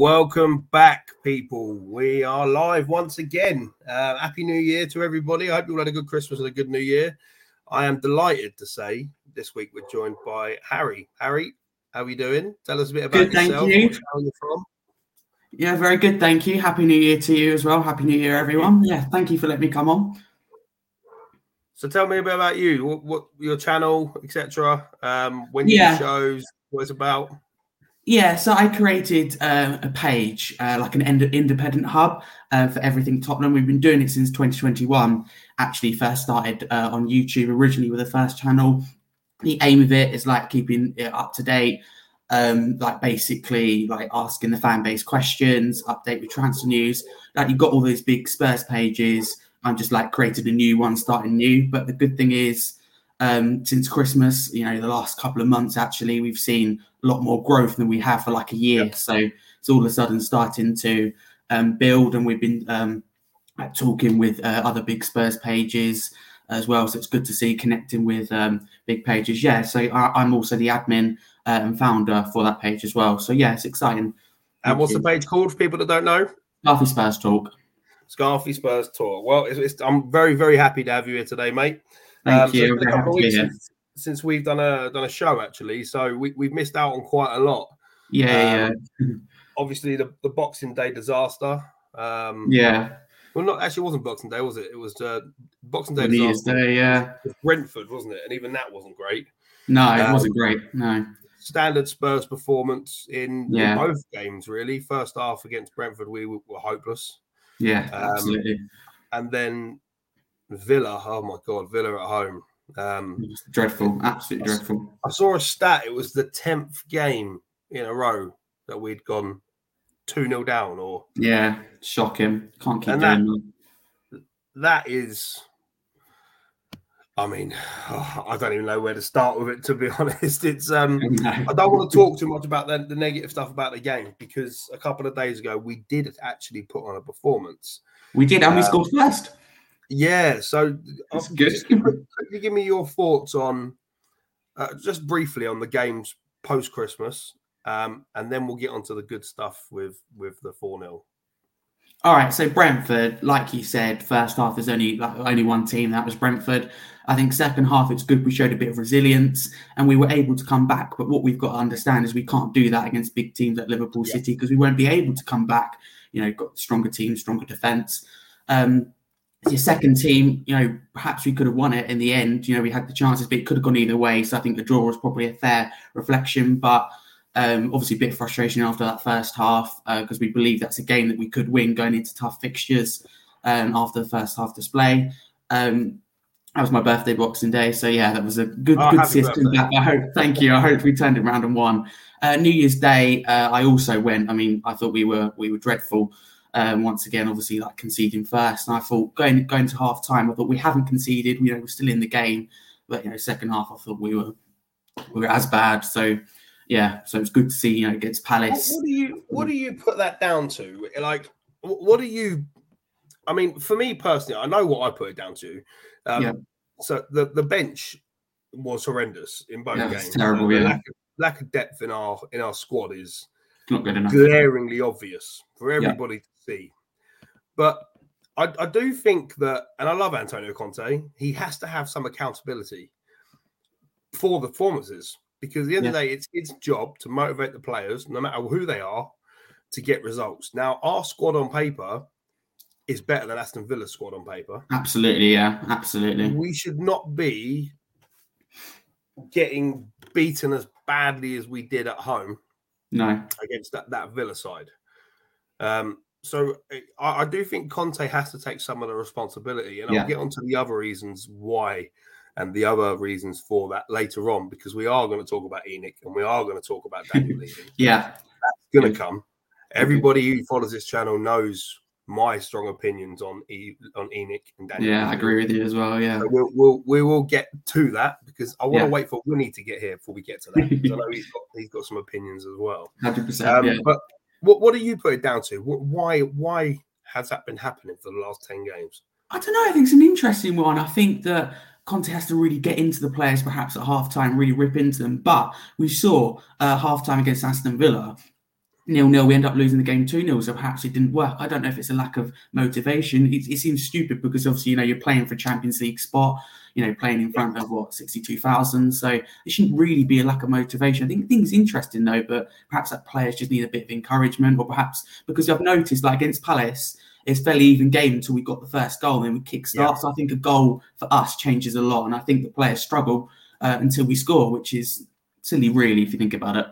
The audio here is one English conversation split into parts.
Welcome back, people. We are live once again. Uh, Happy New Year to everybody. I hope you all had a good Christmas and a good New Year. I am delighted to say this week we're joined by Harry. Harry, how are you doing? Tell us a bit about Good, thank yourself. you. Where you're from. Yeah, very good. Thank you. Happy New Year to you as well. Happy New Year, everyone. Yeah, thank you for letting me come on. So tell me a bit about you. What, what your channel, etc. Um, when you Yeah. shows, what it's about. Yeah, so I created uh, a page, uh, like an ind- independent hub uh, for everything Tottenham. We've been doing it since 2021. Actually, first started uh, on YouTube originally with the first channel. The aim of it is like keeping it up to date, um, like basically like asking the fan base questions, update with transfer news. Like you've got all those big Spurs pages. I'm just like created a new one, starting new. But the good thing is, um, since Christmas, you know, the last couple of months, actually, we've seen lot more growth than we have for like a year. Yep. So it's all of a sudden starting to um, build, and we've been um, talking with uh, other big Spurs pages as well. So it's good to see connecting with um, big pages. Yeah. So I, I'm also the admin uh, and founder for that page as well. So yeah, it's exciting. And what's the page called for people that don't know? Coffee Spurs talk. Scarfey Spurs Talk. Well, it's, it's, I'm very, very happy to have you here today, mate. Thank Um, you. it's been a Very couple happy of to be weeks here. since, we've done a done a show actually, so we, we've missed out on quite a lot. Yeah, Um, Obviously, the, the Boxing Day disaster. Um, yeah, yeah. Well, not actually, it wasn't Boxing Day, was it? It was uh, Boxing Day New Year's disaster. Day, yeah. Brentford, wasn't it? And even that wasn't great. No, it Um, wasn't great. No. Standard Spurs performance in, in both games, really. First half against Brentford, we were, were hopeless, Yeah, Um, absolutely. and then Villa. Oh my God, Villa at home. Um, dreadful. Absolutely dreadful. I saw a stat. It was the tenth game in a row that we'd gone two 0 down, or Yeah, shocking. Can't keep And doing that. that is. I mean, I don't even know where to start with it. To be honest, it's um. No. I don't want to talk too much about the, the negative stuff about the game because a couple of days ago we did actually put on a performance. We did, and we Um, scored first. Yeah, so That's good. Just quick- quickly give me your thoughts on, uh, just briefly on the games post Christmas, um, and then we'll get onto the good stuff with with the four 0 All right, so Brentford, like you said, first half there's only like, only one team that was Brentford. I think second half it's good we showed a bit of resilience and we were able to come back. But what we've got to understand is we can't do that against big teams like Liverpool Yeah. City because we won't be able to come back. You know, got stronger teams, stronger defence. Um, your second team, you know, perhaps we could have won it in the end. You know, we had the chances, but it could have gone either way. So I think the draw was probably a fair reflection. But um, obviously, a bit of frustration after that first half because we believe that's a game that we could win going into tough fixtures um, after the first half display. Um, that was my birthday, Boxing Day. So yeah, that was a good, Oh, good system. birthday. I hope. Thank you. I hope we turned it around and won. Uh, New Year's Day, uh, I also went. I mean, I thought we were we were dreadful. Um, once again, obviously, like conceding first, and I thought going going to half time, I thought we haven't conceded. You know, we're still in the game, but you know, second half, I thought we were we were as bad. So yeah, so it's good to see you know against Palace. what do you what do you put that down to? Like, what do you? I mean, for me personally, I know what I put it down to. Um, Yeah. So the the bench was horrendous in both Yeah, games. terrible, The yeah. lack of, lack of depth in our in our squad is Not good enough. glaringly obvious for everybody to see. But I, I do think that, and I love Antonio Conte, he has to have some accountability for the performances because at the end of the day, it's his job to motivate the players, no matter who they are, to get results. Now, our squad on paper is better than Aston Villa's squad on paper. Absolutely, yeah, absolutely. We should not be getting beaten as badly as we did at home No, against that, that Villa side. Um, so I, I do think Conte has to take some of the responsibility, and Yeah. I'll get onto the other reasons why and the other reasons for that later on because we are going to talk about ENIC and we are going to talk about Daniel Levy. Yeah, going to come. Everybody who follows this channel knows my strong opinions on e- on ENIC and Daniel. yeah, I agree with you as well. Yeah, So we'll, we'll we will get to that because I want to Yeah. wait for Wynnie to get here before we get to that. 'cause I know he's got he's got some opinions as well. hundred percent. Um, Yeah. But what what do you put it down to? Why why has that been happening for the last ten games? I don't know. I think it's an interesting one. I think that Conte has to really get into the players perhaps at half time, really rip into them. But we saw uh, half time against Aston Villa. Nil nil. We end up losing the game two 0 So perhaps it didn't work. I don't know if it's a lack of motivation. It, it, seems stupid because obviously you know you're playing for Champions League spot. You know, playing in front of what sixty two thousand. So it shouldn't really be a lack of motivation. I think things interesting though, but perhaps that players just need a bit of encouragement, or perhaps because I've noticed like against Palace. It's fairly even game until we got the first goal, and then we kick start. Yeah. So I think a goal for us changes a lot, and I think the players struggle uh, until we score, which is silly, really, if you think about it.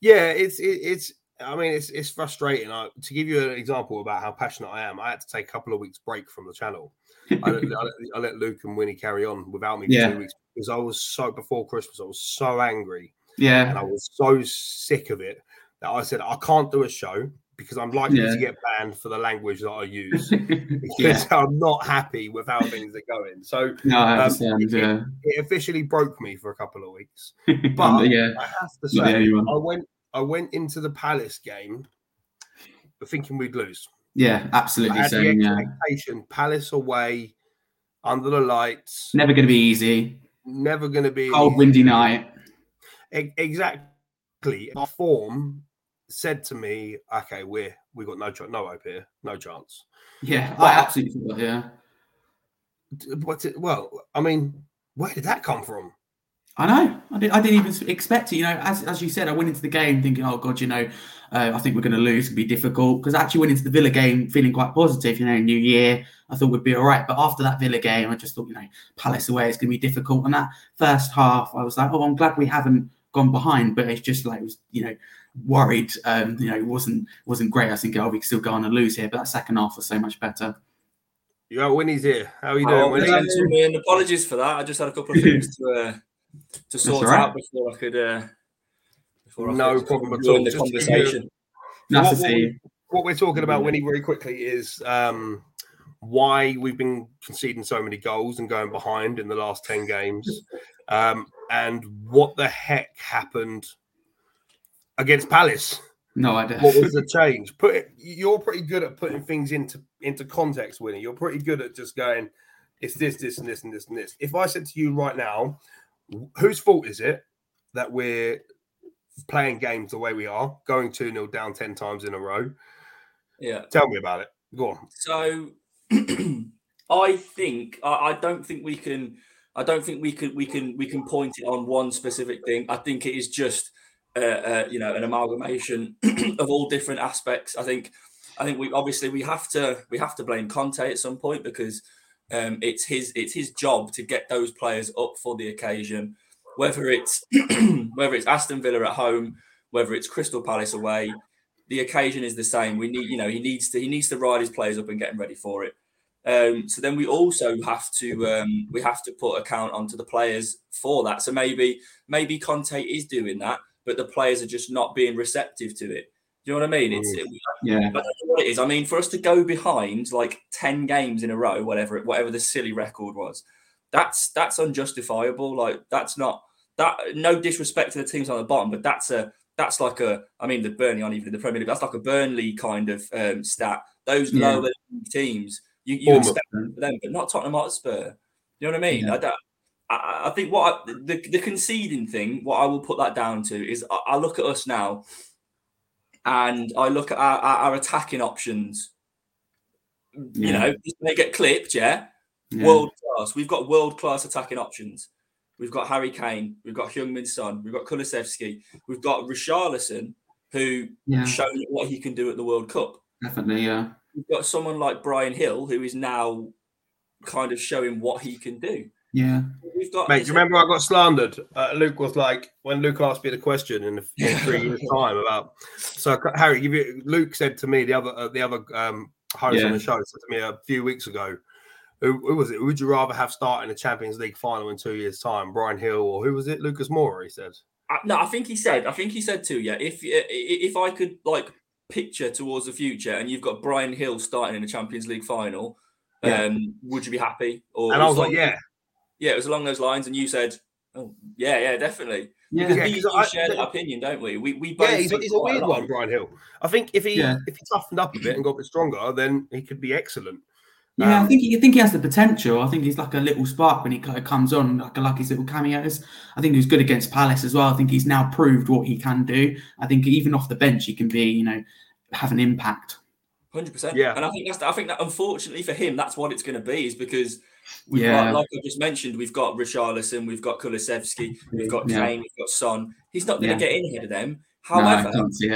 Yeah, it's it, it's. I mean, it's it's frustrating. I, to give you an example about how passionate I am, I had to take a couple of weeks break from the channel. I, let, I, let, I, let, Luke and Wynnie carry on without me for yeah. two weeks because I was so before Christmas. I was so angry. Yeah, and I was so sick of it that I said I can't do a show because I'm likely yeah. to get banned for the language that I use because yeah. I'm not happy with how things are going. So no, um, it, yeah. it, officially broke me for a couple of weeks. But yeah, I have to say, I went I went into the Palace game thinking we'd lose. Yeah, absolutely. I had expectation yeah. Palace away under the lights. Never going to be easy. Never going to be cold, windy night. Exactly. Our form said to me, "Okay, we're we got no no hope here, no chance." Yeah, but, I absolutely thought, yeah. What's it? Well, I mean, where did that come from? I know. I, did, I didn't even expect it. You know, as, as you said, I went into the game thinking, "Oh God, you know, uh, I think we're going to lose. It'll be difficult." Because I actually went into the Villa game feeling quite positive. You know, New Year, I thought we'd be all right. But after that Villa game, I just thought, you know, Palace away is going to be difficult. And that first half, I was like, "Oh, I'm glad we haven't gone behind." But it's just like it was, you know, worried. Um, you know, it wasn't wasn't great. I think oh, we could still go on and lose here, but that second half was so much better. You got Wynnie's here. How are you doing, oh, Wynnie? And apologies for that. I just had a couple of things to uh, to sort right. out before I could. Uh, before I no could problem at all. The conversation. Nice what, what, what, we're talking about, Wynnie, very quickly is um, why we've been conceding so many goals and going behind in the last ten games, um, and what the heck happened against Palace. No idea. What was the change? Put it, you're pretty good at putting things into into context, Wynnie. You're pretty good at just going, it's this, this, and this, and this, and this. If I said to you right now, whose fault is it that we're playing games the way we are, going 2 0 down 10 times in a row? Yeah. Tell me about it. Go on. So I think I, I don't think we can I don't think we can we can we can point it on one specific thing. I think it is just uh, uh, you know an amalgamation of all different aspects. I think I think we obviously we have to we have to blame Conte at some point because um, it's his it's his job to get those players up for the occasion, whether it's whether it's Aston Villa at home, whether it's Crystal Palace away. The occasion is the same. We need, you know, he needs to he needs to ride his players up and get them ready for it. Um, so then we also have to um, we have to put account onto the players for that. So maybe maybe Conte is doing that but the players are just not being receptive to it. Do you know what I mean? It's it, yeah. I don't know what it is. I mean, for us to go behind like ten games in a row, whatever whatever the silly record was, that's that's unjustifiable. Like that's not that. No disrespect to the teams on the bottom, but that's a that's like a. I mean, the Burnley aren't even in the Premier League. That's like a Burnley kind of um, stat. Those yeah. lower teams, you, you expect them, but not Tottenham Hotspur. You know what I mean? Yeah. I don't, I, I think what I, the the conceding thing, what I will put that down to is I, I look at us now, and I look at our, our, attacking options. Yeah. You know, they get clipped, yeah? yeah. World class. We've got world class attacking options. We've got Harry Kane. We've got Heung-min Son. We've got Kulusevski. We've got Richarlison, who yeah. shown what he can do at the World Cup. Definitely, yeah. We've got someone like Bryan Gil, who is now kind of showing what he can do. Yeah. We've got Mate, do you remember I got slandered? Uh, Luke was like, when Luke asked me the question in, in three years' time about. So Harry, you, Luke said to me the other uh, the other um, host yeah. on the show said to me a few weeks ago, who, who, was it? Would you rather have start in the Champions League final in two years' time, Bryan Gil or who was it? Lucas Moura. He said. Uh, no, I think he said. I think he said too. Yeah, if if I could like picture towards the future, and you've got Bryan Gil starting in the Champions League final, yeah. um, would you be happy? Or and I was like, yeah, yeah, it was along those lines, and you said, "Oh, yeah, yeah, definitely." Yeah, because yeah, we, share that opinion, don't we? We we both. Yeah, he's, he's a weird one, Bryan Gil. I think if he yeah. if he toughened up a bit and got a bit stronger, then he could be excellent. Yeah, Um, I think he, I think he has the potential. I think he's like a little spark when he kind of comes on, like a like his little cameos. I think he's good against Palace as well. I think he's now proved what he can do. I think even off the bench, he can be, you know, have an impact. Hundred percent. Yeah. and I think that's I think that unfortunately for him, that's what it's going to be, is because we've Yeah. got, like I just mentioned, we've got Richarlison, we've got Kulusevski, we've got Yeah. Kane, we've got Son. He's not going Yeah. to get in ahead of them. No, I However, see.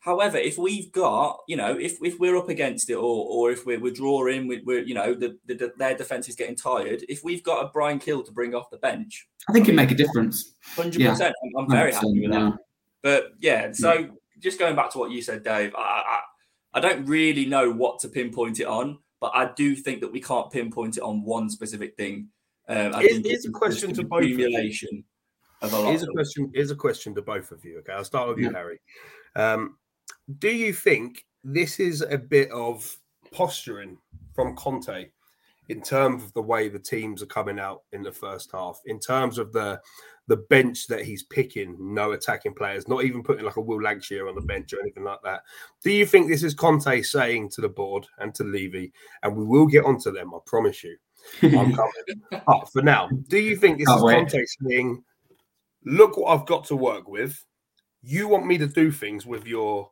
However, if we've got, you know, if, if we're up against it or or if we're withdrawing, we, we're, you know, the, the, their defense is getting tired. If we've got a Bryan Gil to bring off the bench, I think it'd make a difference. hundred Yeah. percent, I'm, I'm very happy with that. But yeah, so just going back to what you said, Dave, I, I I don't really know what to pinpoint it on, but I do think that we can't pinpoint it on one specific thing. Um, I Here's- think here's it's a question to both of you. of a. Here's a question. Here's a question to both of you. Okay, I'll start with you, Yeah. Harry. Um, do you think this is a bit of posturing from Conte in terms of the way the teams are coming out in the first half, in terms of the the bench that he's picking, no attacking players, not even putting like a Will Lankshear on the bench or anything like that. Do you think this is Conte saying to the board and to Levy, and we will get onto them, I promise you. I'm coming. But for now, do you think this Can't is wait. Conte saying, look what I've got to work with. You want me to do things with your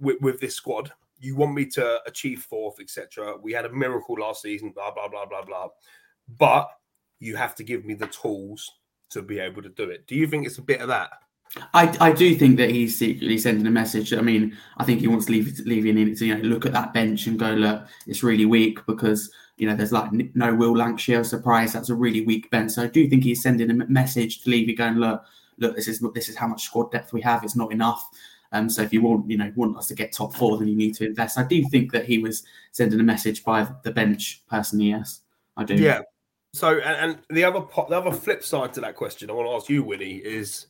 with, with this squad. You want me to achieve fourth, etc. We had a miracle last season, blah blah blah blah blah. But you have to give me the tools to be able to do it. Do you think it's a bit of that? I, I do think that he's secretly sending a message. I mean, I think he wants Levy, Levy in to you know look at that bench and go, look, it's really weak because you know there's like no Will Lankshear. Surprise, that's a really weak bench. So I do think he's sending a message to Levy, going, look, look, this is this is how much squad depth we have. It's not enough. Um, so if you want, you know, want us to get top four, then you need to invest. I do think that he was sending a message by the bench personally. Yes, I do. Yeah. So, and, and the other po- the other flip side to that question, I want to ask you, Wynnie, is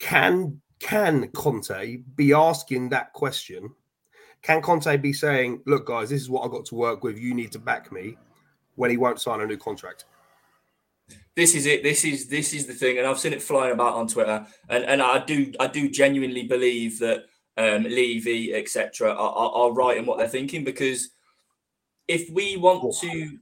can can Conte be asking that question? Can Conte be saying, "Look, guys, this is what I got to work with. You need to back me," when he won't sign a new contract? this is it. This is this is the thing, and I've seen it flying about on Twitter, and and I do I do genuinely believe that um, Levy etc. Are, are, are right in what they're thinking because if we want to,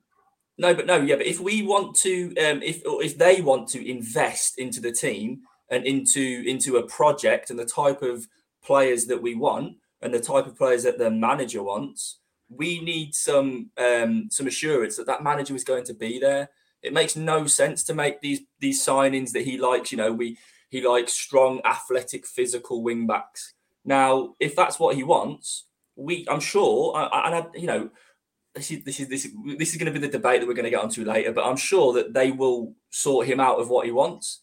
no, but no, yeah, but if we want to, um, if if they want to invest into the team and into into a project and the type of players that we want and the type of players that the manager wants, we need some um, some assurance that that manager is going to be there it makes no sense to make these these signings that he likes. You know, we he likes strong, athletic, physical wing backs. Now, if that's what he wants, we I'm sure, I- and I, you know, this is this is this is, this is going to be the debate that we're going to get onto later. But I'm sure that they will sort him out of what he wants.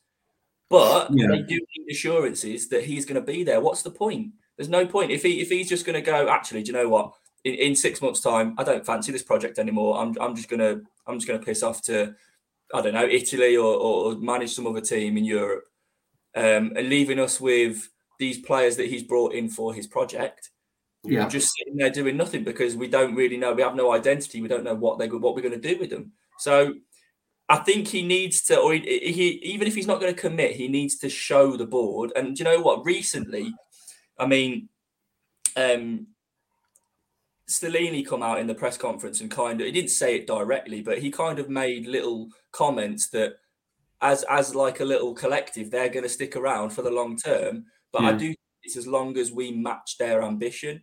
But Yeah. they do need assurances that he's going to be there. What's the point? There's no point if he if he's just going to go. Actually, do you know what? In, in six months' time, I don't fancy this project anymore. I'm I'm just gonna I'm just gonna piss off to I don't know, Italy or, or manage some other team in Europe, um, and leaving us with these players that he's brought in for his project, Yeah. just sitting there doing nothing because we don't really know. We have no identity. We don't know what they what we're going to do with them. So I think he needs to, or he, he even if he's not going to commit, he needs to show the board. And do you know what? Recently, I mean, um, Stellini come out in the press conference and kind of he didn't say it directly, but he kind of made little comments that as as like a little collective, they're going to stick around for the long term. But I do think it's as long as we match their ambition.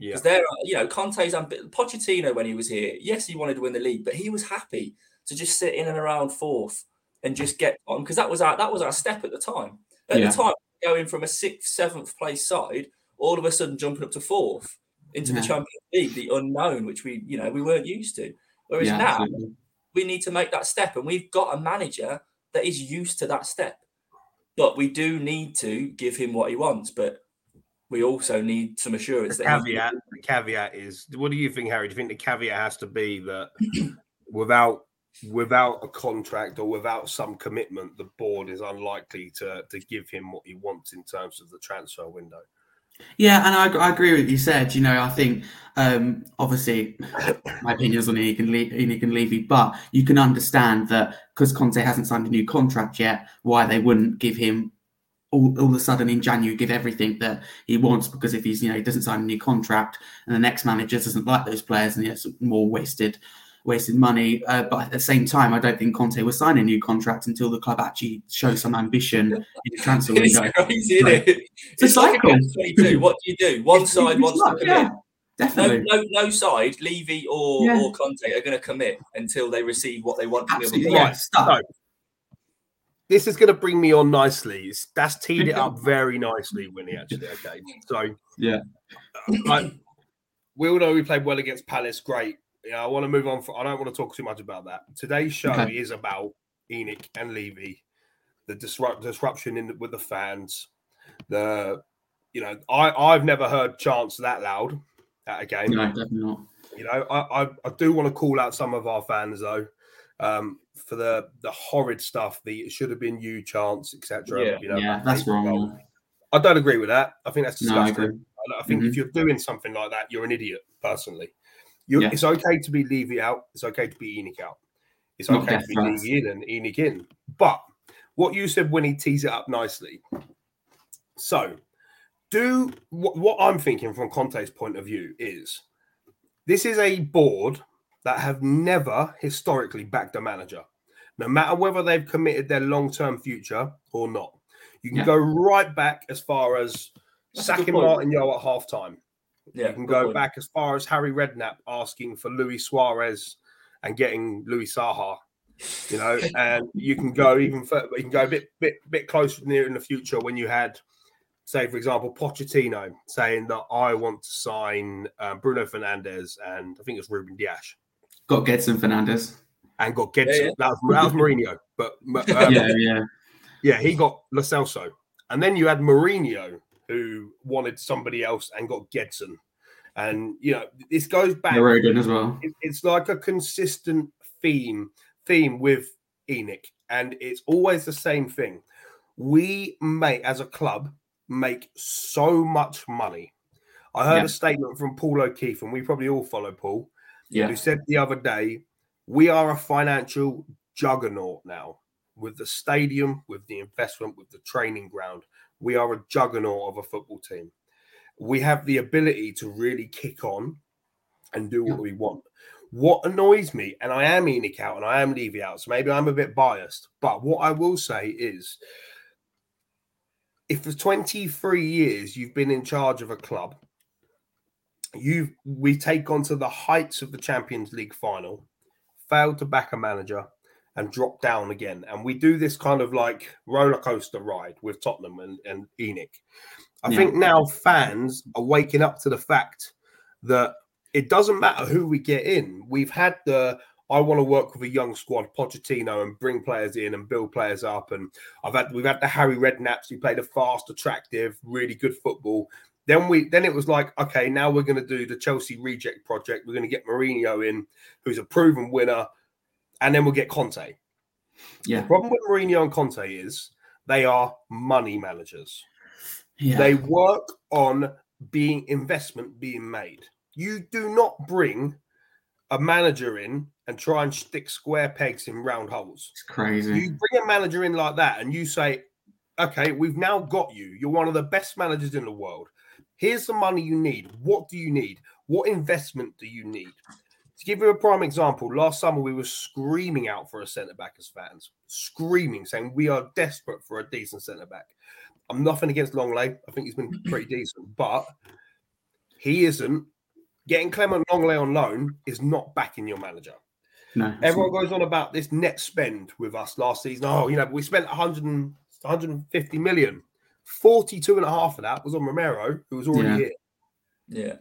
Yeah. Because they're, you know, Conte's ambi- Pochettino when he was here, yes, he wanted to win the league, but he was happy to just sit in and around fourth and just get on because that was our that was our step at the time. At Yeah. the time, going from a sixth, seventh place side, all of a sudden jumping up to fourth into the Yeah. Champions League, the unknown, which we, you know, we weren't used to. Whereas Yeah, now absolutely. we need to make that step, and we've got a manager that is used to that step. But we do need to give him what he wants, but we also need some assurance The that caveat, the caveat is, what do you think, Harry? Do you think the caveat has to be that without without a contract or without some commitment, the board is unlikely to to give him what he wants in terms of the transfer window? Yeah, and I, I agree with what you said. You know, I think um, obviously my opinions on Inigo and Le- Inigo and Levy, but you can understand that because Conte hasn't signed a new contract yet, why they wouldn't give him all, all of a sudden in January give everything that he wants because if he's you know he doesn't sign a new contract and the next manager doesn't like those players and he has more wasted wasted money. Uh, but at the same time, I don't think Conte will sign a new contract until the club actually shows some ambition in the transfer It's window. crazy, isn't it? It's a like cycle. against 22. What do you do? One It's- side it's wants like- to commit. No, definitely. no, no side, Levy or, Yeah. or Conte are going to commit until they receive what they want from the other Absolutely, player. yeah. Right, Stuck. This is going to bring me on nicely. It's, that's teed it up very nicely, Wynnie. Actually, okay. So Yeah. I, we all know we played well against Palace. Great. Yeah, I want to move on. For, I don't want to talk too much about that. Today's show Okay. is about ENIC and Levy, the disrupt, disruption in with the fans. The you know, I I've never heard chants that loud at a game. No, definitely not. You know, I, I, I do want to call out some of our fans though, um, for the the horrid stuff. The it should have been you chance, etc. Yeah. you know, yeah, that's people go- wrong. I don't agree with that. I think that's disgusting. agree. I, I think if mm-hmm. you're doing something like that, you're an idiot. Personally, you Yeah. it's okay to be Levy out. It's okay to be ENIC out. It's Not okay to be threats. Levy in and ENIC in. But what you said when he teased it up nicely. So, do what, what I'm thinking from Conte's point of view is this is a board that have never historically backed a manager, no matter whether they've committed their long term future or not. You can Yeah. go right back as far as That's sacking point. Martin Jol at half time. Yeah, You can go point. back as far as Harry Redknapp asking for Luis Suarez and getting Luis Saha. You know, and you can go even further. You can go a bit, bit, bit closer near in the future when you had, say, for example, Pochettino saying that I want to sign um, Bruno Fernandes and I think it's Ruben Dias Got Gedson Fernandes. and got Gedson. Yeah, yeah. That, was, that was Mourinho, but um, yeah, yeah. Yeah, he got Lo Celso. And then you had Mourinho, who wanted somebody else and got Gedson. And, you know, this goes back. Rodon as well. it- It's like a consistent theme theme with ENIC. And it's always the same thing. We make, as a club, make so much money. I heard Yeah. a statement from Paul O'Keefe, and we probably all follow Paul, Yeah, who said the other day, we are a financial juggernaut now with the stadium, with the investment, with the training ground. We are a juggernaut of a football team. We have the ability to really kick on and do what Yeah. we want. What annoys me, and I am ENIC out and I am Levy out, so maybe I'm a bit biased, but what I will say is if for 23 years you've been in charge of a club, you've we take on to the heights of the Champions League final, failed to back a manager, and drop down again. And we do this kind of like roller coaster ride with Tottenham and, and ENIC. I Yeah. think now fans are waking up to the fact that it doesn't matter who we get in. We've had the I want to work with a young squad, Pochettino, and bring players in and build players up. And I've had we've had the Harry Redknapps who played a fast, attractive, really good football. Then we then it was like, okay, now we're going to do the Chelsea reject project. We're going to get Mourinho in, who's a proven winner, and then we'll get Conte. yeah, The problem with Mourinho and Conte is they are money managers. yeah. They work on being investment being made. You do not bring a manager in and try and stick square pegs in round holes. it's crazy. You bring a manager in like that and you say, okay, we've now got you. You're one of the best managers in the world. Here's the money you need. What do you need? What investment do you need? To give you a prime example, last summer we were screaming out for a centre back as fans, screaming, saying we are desperate for a decent centre back. I'm nothing against Lenglet. I think he's been pretty decent, but he isn't. Getting Clement Lenglet on loan is not backing your manager. no, Everyone not. goes on about this net spend with us last season. Oh, you know, we spent 100 and, 150 million. 42 and a half of that was on Romero, who was already Yeah. here. Yeah.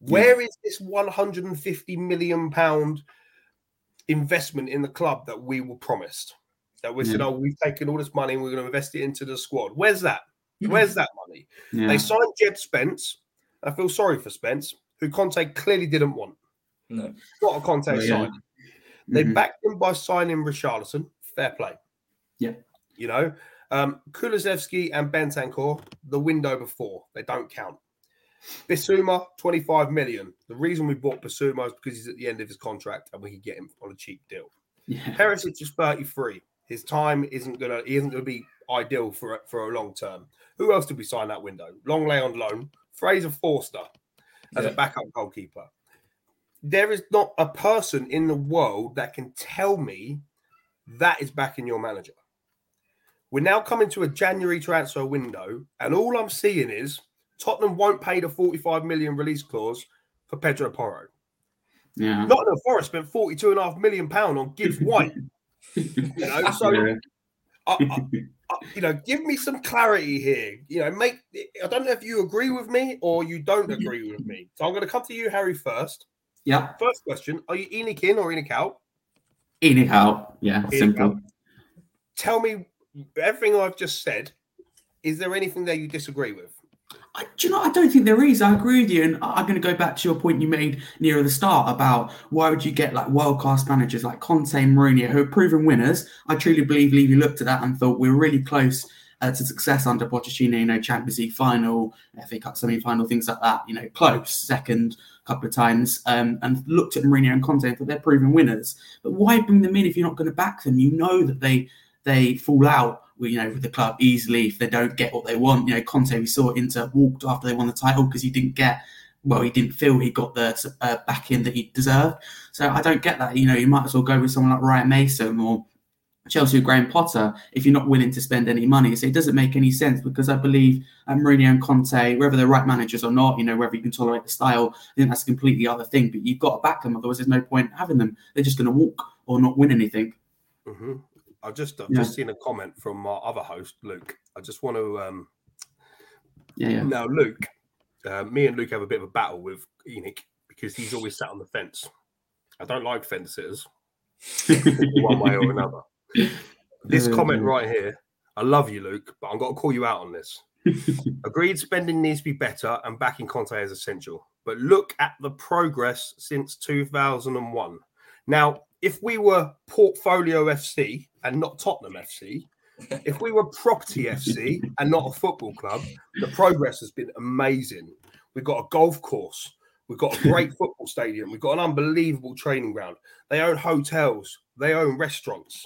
Where is this 150 million pound investment in the club that we were promised? That we said, oh, we've taken all this money and we're going to invest it into the squad. Where's that? Where's that money? yeah. They signed Jed Spence. I feel sorry for Spence, who Conte clearly didn't want. No. Not a Conte Oh, yeah. signing. They Mhm. backed him by signing Richarlison. Fair play. Yeah. You know, um, Kulusevski and Bentancur, the window before, they don't count. Bissouma, 25 million. The reason we bought Bissouma is because he's at the end of his contract and we can get him on a cheap deal. yeah. Perisic is 33. His time isn't gonna he isn't gonna be ideal for for a long term. Who else did we sign that window? Lenglet on loan, Fraser Forster as Yeah. a backup goalkeeper. There is not a person in the world that can tell me that is backing your manager. We're now coming to a January transfer window, and all I'm seeing is Tottenham won't pay the 45 million release clause for Pedro Porro. Yeah. Nottingham Forest spent 42 and a half million pound on Gibbs White. You know, so Yeah. I, I, I- you know, give me some clarity here. You know, make I don't know if you agree with me or you don't agree with me. So I'm going to come to you, Harry, first. yeah. First question: Are you ENIC in or ENIC out? ENIC out. Yeah. Simple. Tell me everything I've just said. Is there anything that you disagree with? I, do you know? I don't think there is. I agree with you, and I'm going to go back to your point you made near the start about why would you get like world class managers like Conte and Mourinho who are proven winners. I truly believe Levy looked at that and thought we're really close uh, to success under Pochettino. You know, Champions League final, FA Cup semi final, things like that. You know, close second couple of times, um, and looked at Mourinho and Conte and thought they're proven winners. But why bring them in if you're not going to back them? You know that they they fall out with, you know, with the club easily if they don't get what they want. You know, Conte, we saw Inter walked after they won the title because he didn't get, well, he didn't feel he got the uh, back in that he deserved. So I don't get that. You know, you might as well go with someone like Ryan Mason or Chelsea Graham Potter if you're not willing to spend any money. So it doesn't make any sense because I believe um, Mourinho and Conte, whether they're right managers or not, you know, whether you can tolerate the style, I think that's a completely other thing. But you've got to back them, otherwise there's no point having them. They're just going to walk or not win anything. hmm I've just I've Yeah. just seen a comment from our other host, Luke. I just want to um Yeah, yeah. now Luke. Uh, me and Luke have a bit of a battle with ENIC because he's always sat on the fence. I don't like fence sitters one way or another. This comment right here, I love you, Luke, but I'm going to call you out on this. Agreed, spending needs to be better, and backing Conte is essential. But look at the progress since 2001. Now, if we were Portfolio FC and not Tottenham FC, if we were Property FC and not a football club, the progress has been amazing. We've got a golf course, we've got a great football stadium, we've got an unbelievable training ground. They own hotels, they own restaurants.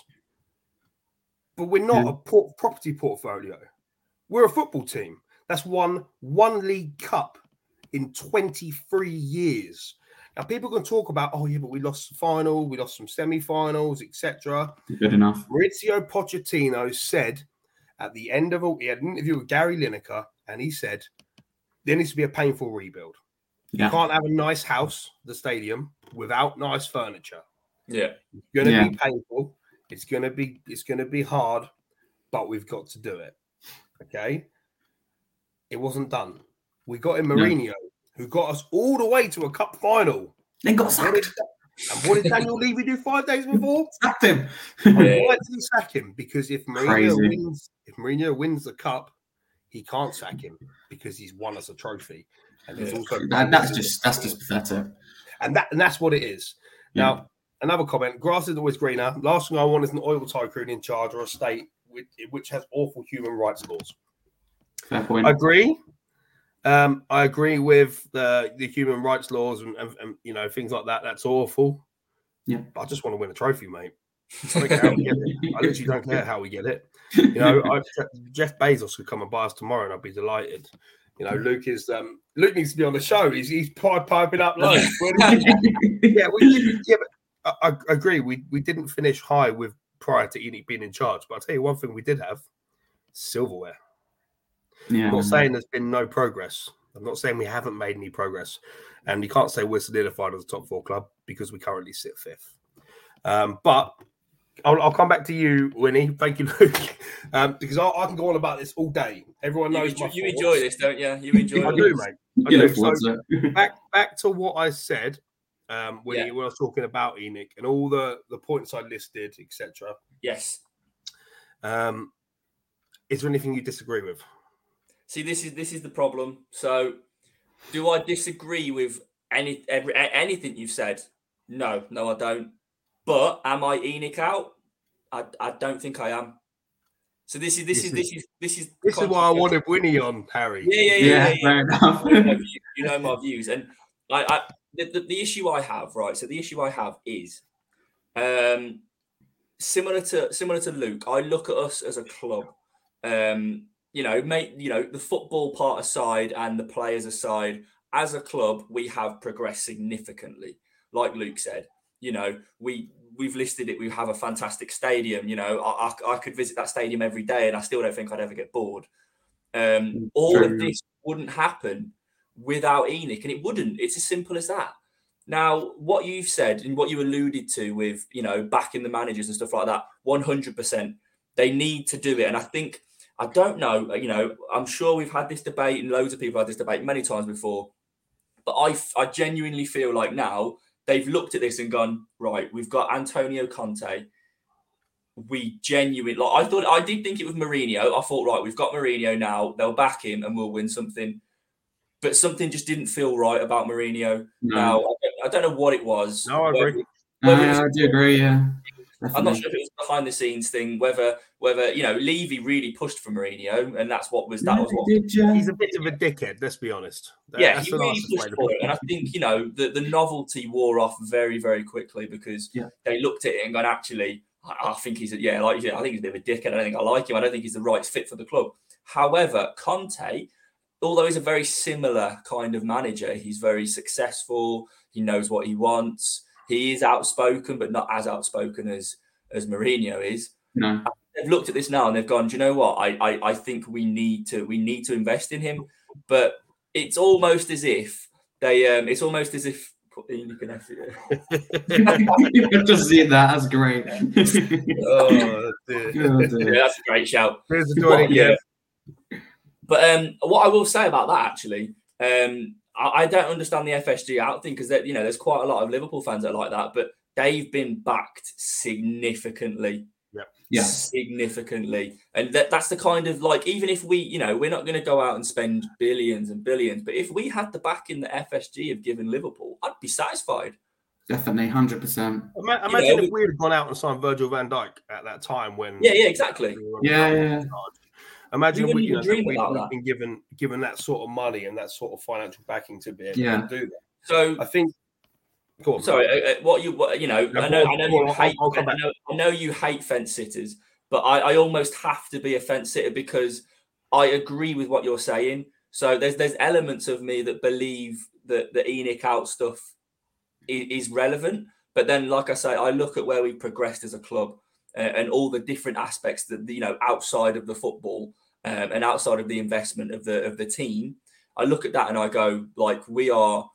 But we're not Yeah. a port- property portfolio. We're a football team that's won one league cup in 23 years. Now, people can talk about, oh, yeah, but we lost the final, we lost some semi finals, etc. Good enough. Mauricio Pochettino said at the end of a, he had an interview with Gary Lineker, and he said there needs to be a painful rebuild. You can't have a nice house, the stadium, without nice furniture. Yeah. It's going to Yeah. be painful. It's going to be it's going to be hard, but we've got to do it. Okay. It wasn't done. We got in Mourinho, who got us all the way to a cup final. Then got sacked. and what did Daniel Levy do five days before? Sacked him. Yeah. Why did he sack him? Because if Mourinho Crazy. wins, if Mourinho wins the cup, he can't sack him because he's won us a trophy. And Yeah. also That- that's just that's just pathetic. and that and that's what it is. Now, another comment: grass is always greener. Last thing I want is an oil tycoon in charge or a state which, which has awful human rights laws. Fair point. I agree. Um, I agree with the the human rights laws and, and, and you know things like that. That's awful. Yeah. But I just want to win a trophy, mate. I, don't care how we get it. I literally don't care how we get it. You know, I, Jeff Bezos could come and buy us tomorrow, and I'd be delighted. You know, Luke is um, Luke needs to be on the show. He's he's piping up loads. Where did you- yeah, we yeah, but I, I agree. We we didn't finish high with prior to ENIC being in charge. But I'll tell you one thing we did have silverware. Yeah. I'm not saying there's been no progress. I'm not saying we haven't made any progress. And you can't say we're solidified as a top four club because we currently sit fifth. Um, but I'll, I'll come back to you, Wynnie. Thank you, Luke. Um, because I, I can go on about this all day. Everyone You, knows enjoy, my you enjoy this, don't you? You enjoy I it. do, mate. I Yeah, do. So back back to what I said um, when, Yeah. you, when I was talking about ENIC and all the, the points I listed, etc. Yes. Um, is there anything you disagree with? See, this is this is the problem. So, do I disagree with any every anything you've said? No, no, I don't. But am I Enoch out? I, I don't think I am. So this is this This is this is this is This is why I wanted Wynnie on, Harry. Yeah, yeah, yeah, Yeah, yeah. yeah. fair enough. you know my views, you know my views, and I, I the, the, the issue I have, right? So the issue I have is, um, similar to similar to Luke. I look at us as a club um, you know, make you know the football part aside and the players aside, as a club, we have progressed significantly. Like Luke said, you know, we we've listed it. We have a fantastic stadium. You know, I, I, I could visit that stadium every day, and I still don't think I'd ever get bored. Um, all True. of this wouldn't happen without ENIC, and it wouldn't. It's as simple as that. Now, what you've said and what you alluded to with you know backing the managers and stuff like that, one hundred percent, they need to do it. And I think I don't know, you know, I'm sure we've had this debate and loads of people had this debate many times before, but I I genuinely feel like now they've looked at this and gone right. We've got Antonio Conte. We genuinely like. I thought I did think it was Mourinho. I thought right, we've got Mourinho now. They'll back him and we'll win something but something just didn't feel right about Mourinho. No. Now I don't, know what it was. No, I agree. Whether uh, I do agree. Yeah. Definitely. I'm not sure if it was behind the scenes thing, whether whether you know Levy really pushed for Mourinho, and that's what was that yeah, was what did, yeah. he's a bit of a dickhead. Let's be honest. That, yeah, he really pushed for it, and I think you know the, the novelty wore off very very quickly because yeah. they looked at it and gone, actually, I, I think he's a, yeah, like yeah, I think he's a bit of a dickhead. I don't think I like him. I don't think he's the right fit for the club. However, Conte although he's a very similar kind of manager, he's very successful. He knows what he wants. He is outspoken, but not as outspoken as as Mourinho is. No. They've looked at this now and they've gone, do you know what? I, I I think we need to we need to invest in him. But it's almost as if they um it's almost as if you can have it. Just see that. That's great. oh, dear. Oh. Yeah, that's a great shout. Here's the yeah. But um, what I will say about that actually, um, I, I, don't understand the FSG out thing because you know there's quite a lot of Liverpool fans that like that, but they've been backed significantly. Yeah. Yeah. Significantly. And that, that's the kind of like, even if we, you know, we're not going to go out and spend billions and billions, but if we had the backing the FSG have given Liverpool, I'd be satisfied. Definitely, hundred percent. Imagine you know, if we had gone out and signed Virgil Van Dijk at that time when. Yeah, yeah, exactly. Yeah, yeah. Imagine we, you know, dream we, about that. been given given that sort of money and that sort of financial backing to be able yeah. to do that. So I think. On, Sorry, uh, uh, what you what, you know, no, I know, on, I know you hate, I know, I know, you hate fence sitters, but I, I almost have to be a fence sitter because I agree with what you're saying. So there's there's elements of me that believe that the ENIC out stuff is, is relevant, but then, like I say, I look at where we progressed as a club uh, and all the different aspects that you know outside of the football um, and outside of the investment of the of the team, I look at that and I go like we are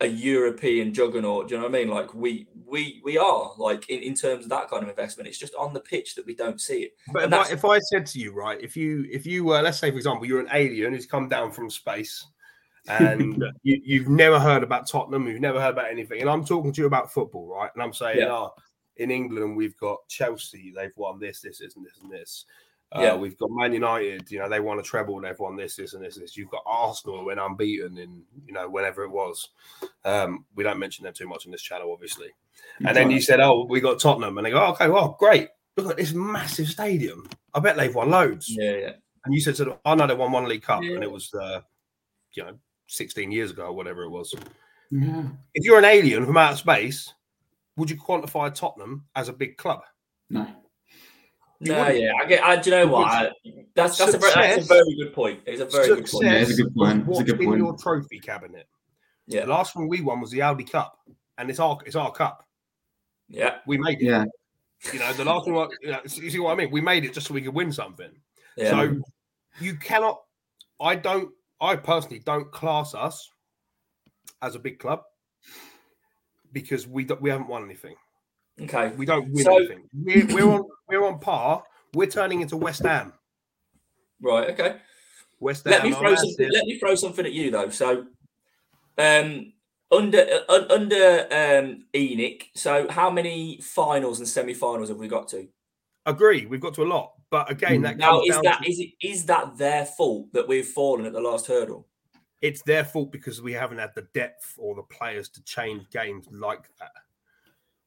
a European juggernaut. Do you know what I mean? Like we we we are like in, in terms of that kind of investment. It's just on the pitch that we don't see it. But if I, if I, said to you, right, if you if you were, let's say for example, you're an alien who's come down from space. and you, have never heard about Tottenham, you've never heard about anything, and I'm talking to you about football, right? And I'm saying, yeah. oh, in England, we've got Chelsea, they've won this, this, this, and this, and this. Uh, yeah, we've got Man United. You know, they won a treble and they've won this, this, and this, this. You've got Arsenal when unbeaten in you know whenever it was. Um, we don't mention them too much on this channel, obviously. And then you said, "Oh, we got Tottenham," and they go, oh, "Okay, well, great. Look at this massive stadium. I bet they've won loads." Yeah, yeah. And you said, "I "Oh no, they won one League Cup, yeah. and it was, uh, you know, 16 years ago or whatever it was." Yeah. If you're an alien from outer space, would you quantify Tottenham as a big club? No. No, yeah, I get. I, do you know what? I, that's that's a, very, that's a very good point. It's a very good point. Yeah, it's a good point. It's a good point. your trophy cabinet? Yeah. The last one we won was the Audi Cup, and it's our it's our cup. Yeah, we made it. Yeah. You know, the last one. You, know, you see what I mean? We made it just so we could win something. Yeah. So you cannot. I don't. I personally don't class us as a big club because we we haven't won anything. Okay, we don't win so, anything. We're, we're on we're on par. We're turning into West Ham. Right. Okay. West Ham. Let me throw something. Let me throw something at you though. So, um, under uh, under um ENIC. So, how many finals and semi-finals have we got to? Agree. We've got to a lot. But again, that now is that to... is it is that their fault that we've fallen at the last hurdle? It's their fault because we haven't had the depth or the players to change games like that.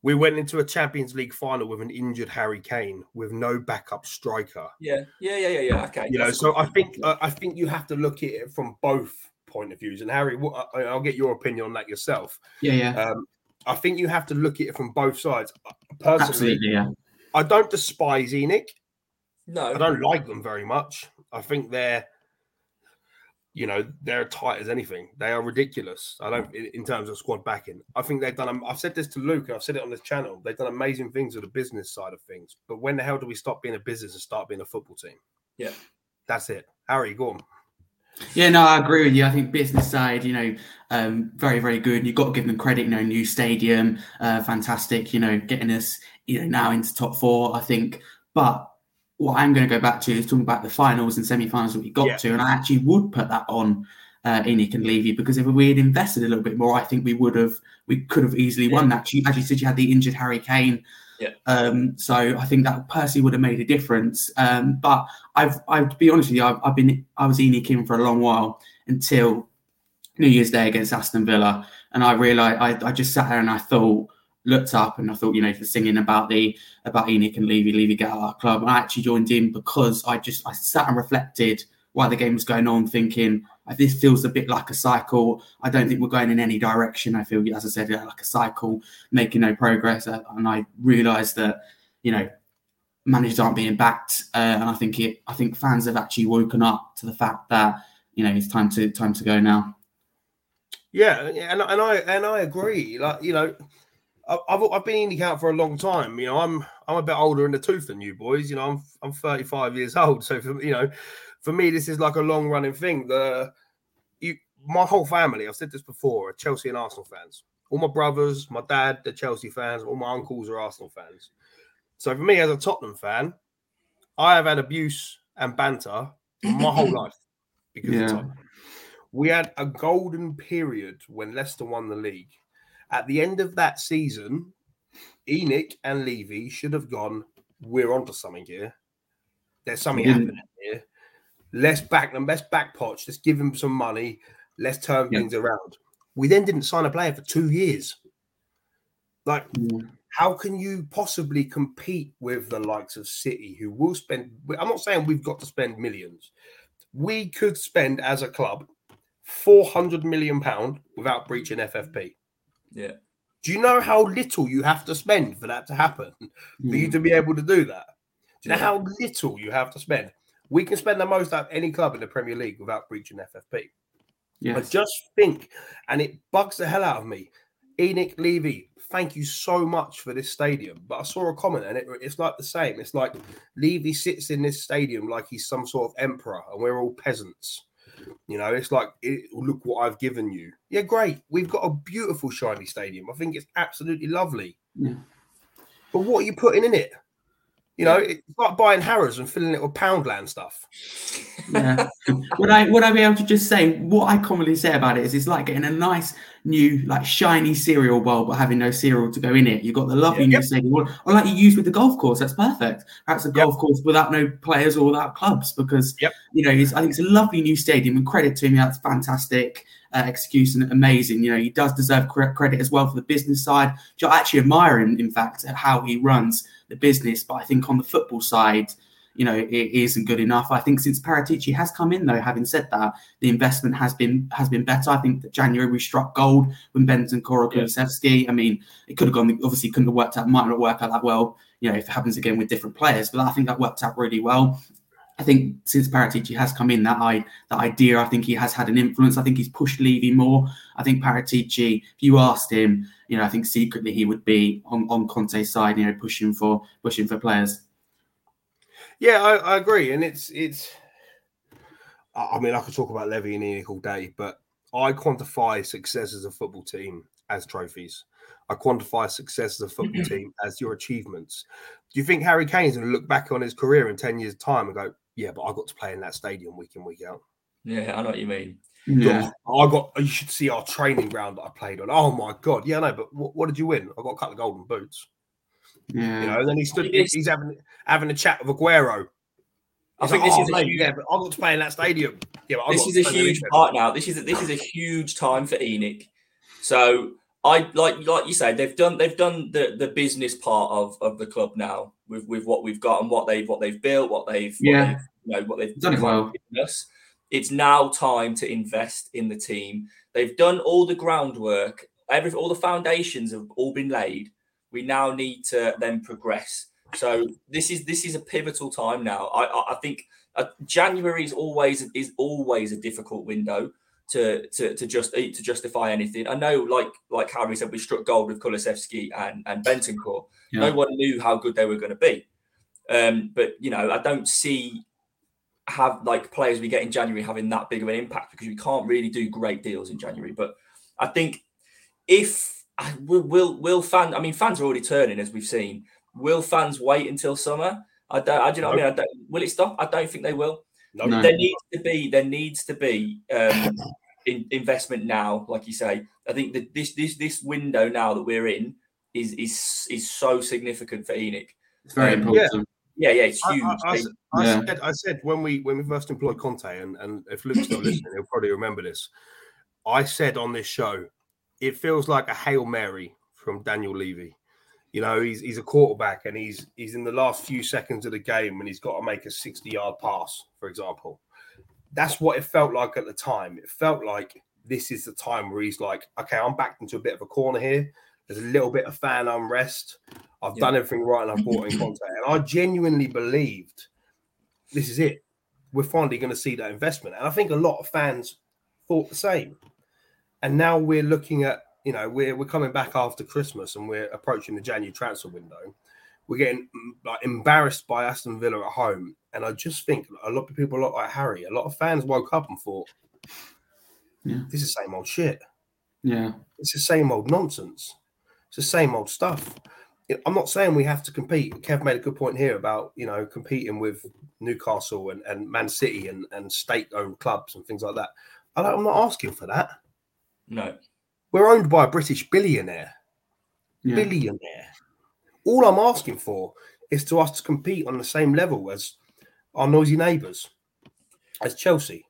We went into a Champions League final with an injured Harry Kane with no backup striker. Yeah, yeah, yeah, yeah, yeah. Okay. You know, so I think uh, I think you have to look at it from both point of views. And Harry, I'll get your opinion on that yourself. Yeah, yeah. Um, I think you have to look at it from both sides. Personally, Absolutely, yeah. I don't despise ENIC. No, I don't like them very much. I think they're, you know, they're tight as anything. They are ridiculous. I don't, in, in terms of squad backing. I think they've done. I've said this to Luke, and I've said it on this channel. They've done amazing things with the business side of things. But when the hell do we stop being a business and start being a football team? Yeah, that's it. Harry, go on. Yeah, no, I agree with you. I think business side, you know, um, very, very good. You've got to give them credit. You know, new stadium, uh, fantastic. You know, getting us, you know, now into top four. I think, but what I'm going to go back to is talking about the finals and semi-finals that we got yeah. to, and I actually would put that on uh, ENIC and Levy because if we had invested a little bit more, I think we would have, we could have easily yeah. won that. As you said, you had the injured Harry Kane. Yeah. Um, so I think that personally would have made a difference. Um, but I've, I've to be honest with you, I've, I've been, I was ENIC in for a long while until New Year's Day against Aston Villa, and I realised I, I just sat there and I thought looked up and I thought, you know, for singing about the about ENIC and Levy, Levy our club. I actually joined in because I just I sat and reflected while the game was going on, thinking this feels a bit like a cycle. I don't think we're going in any direction. I feel, as I said, like a cycle, making no progress. Uh, and I realised that, you know, managers aren't being backed, uh, and I think it. I think fans have actually woken up to the fact that you know it's time to time to go now. Yeah, and and I and I agree. Like you know, I've I've been in the count for a long time. You know, I'm I'm a bit older in the tooth than you boys. You know, I'm I'm 35 years old. So for you know, for me, this is like a long running thing. The you my whole family, I've said this before, are Chelsea and Arsenal fans. All my brothers, my dad, they're Chelsea fans. All my uncles are Arsenal fans. So for me, as a Tottenham fan, I have had abuse and banter my whole life because yeah. of Tottenham. We had a golden period when Leicester won the league at the end of that season, ENIC and Levy should have gone, we're onto something here. There's something mm-hmm. happening here. Let's back them, let's back Poch, let's give him some money, let's turn yeah. things around. We then didn't sign a player for two years. Like, mm. how can you possibly compete with the likes of City, who will spend? I'm not saying we've got to spend millions. We could spend as a club 400 million pound without breaching FFP. Yeah. Do you know how little you have to spend for that to happen? Mm. For you hmm. to be able to do that? Do you know how little you have to spend? We can spend the most out of any club in the Premier League without breaching FFP. Yeah. I just think, and it bugs the hell out of me. ENIC Levy, thank you so much for this stadium. But I saw a comment and it, it's like the same. It's like Levy sits in this stadium like he's some sort of emperor and we're all peasants. You know, it's like, it, look what I've given you. Yeah, great. We've got a beautiful, shiny stadium. I think it's absolutely lovely. Yeah. But what are you putting in it? You know, it's like buying Harrods and filling it with Poundland stuff. Yeah. would I would I be able to just say what I commonly say about it is it's like getting a nice new like shiny cereal bowl but having no cereal to go in it. You've got the lovely yeah, new yep. stadium, or, or, like you use with the golf course. That's perfect. That's a golf yep. course without no players or without clubs because yep. you know I think it's a lovely new stadium and credit to him. That's fantastic. Uh, execution amazing. You know, he does deserve credit as well for the business side. I actually admire him, in fact, how he runs the business. But I think on the football side, you know, it isn't good enough. I think since Paratici has come in, though, having said that, the investment has been has been better. I think that January we struck gold when Bentancur Kulusevski. Yeah. I mean, it could have gone obviously couldn't have worked out, might not work out that well, you know, if it happens again with different players. But I think that worked out really well. I think since Paratici has come in, that I that idea, I think he has had an influence. I think he's pushed Levy more. I think Paratici, if you asked him, you know, I think secretly he would be on, on Conte's side, you know, pushing for pushing for players. Yeah, I, I agree, and it's it's. I mean, I could talk about Levy and ENIC all day, but I quantify success as a football team as trophies. I quantify success as a football mm-hmm. team as your achievements. Do you think Harry Kane's going to look back on his career in 10 years' time and go, yeah, but I got to play in that stadium week in, week out? Yeah, I know what you mean. Yeah. I got, you should see our training ground that I played on. Oh my God. Yeah, no, but what, what did you win? I got a couple of golden boots. Yeah. You know, and then he stood, he's having having a chat with Aguero. I think like, this oh, is mate, huge, yeah, but I got to play in that stadium. Yeah, this is a huge part now. This is a, this is a huge time for ENIC. So I like like you say they've done they've done the the business part of of the club now with with what we've got and what they've what they've built, what they've yeah what they've, you know what they've done well. Us. It's now time to invest in the team. They've done all the groundwork. Every all the foundations have all been laid we now need to then progress So this is this is a pivotal time now. I I, I think uh, January is always is always a difficult window to to to just to justify anything. I know, like like Harry said, we struck gold with Kulusevski and and Bentancur. Yeah. No one knew how good they were going to be. Um, but you know, I don't see have like players we get in January having that big of an impact because we can't really do great deals in January. But I think if will will, will fans, I mean, fans are already turning as we've seen. Will fans wait until summer? I don't. I do you know what I mean. I don't, will it stop? I don't think they will. No. There needs to be there needs to be um, in, investment now, like you say. I think that this this this window now that we're in is is is so significant for ENIC. It's very um, important. Yeah, yeah, it's huge. I, I, I, yeah. Said, I, said, when we when we first employed Conte, and, and if Luke's not listening, he'll probably remember this. I said on this show, it feels like a hail mary from Daniel Levy. You know, he's he's a quarterback and he's he's in the last few seconds of the game and he's got to make a 60 yard pass, for example. That's what it felt like at the time. It felt like this is the time where he's like, okay, I'm backed into a bit of a corner here. There's a little bit of fan unrest. I've yeah. done everything right and I've brought in Conte. And I genuinely believed this is it. We're finally going to see that investment. And I think a lot of fans thought the same. And now we're looking at you know, we're we're coming back after Christmas and we're approaching the January transfer window. We're getting mm, like embarrassed by Aston Villa at home, and I just think a lot of people, a lot like Harry, a lot of fans woke up and thought, yeah. "This is the same old shit." Yeah, it's the same old nonsense. It's the same old stuff. I'm not saying we have to compete. Kev made a good point here about you know competing with Newcastle and, and Man City and, and state-owned clubs and things like that. I'm not asking for that. No, we're owned by a British billionaire. Yeah. Billionaire. All I'm asking for is to us to compete on the same level as our noisy neighbours, as Chelsea.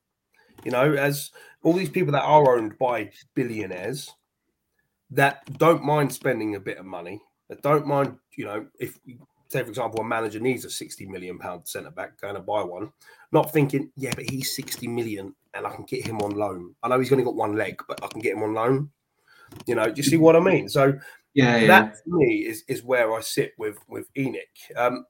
You know, as all these people that are owned by billionaires that don't mind spending a bit of money, that don't mind, you know, if say for example a manager needs a 60 million pound centre back going to buy one, not thinking, yeah, but he's 60 million and I can get him on loan. I know he's only got one leg, but I can get him on loan. You know, do you see what I mean? So yeah, yeah. that for me is is where I sit with with ENIC. Um,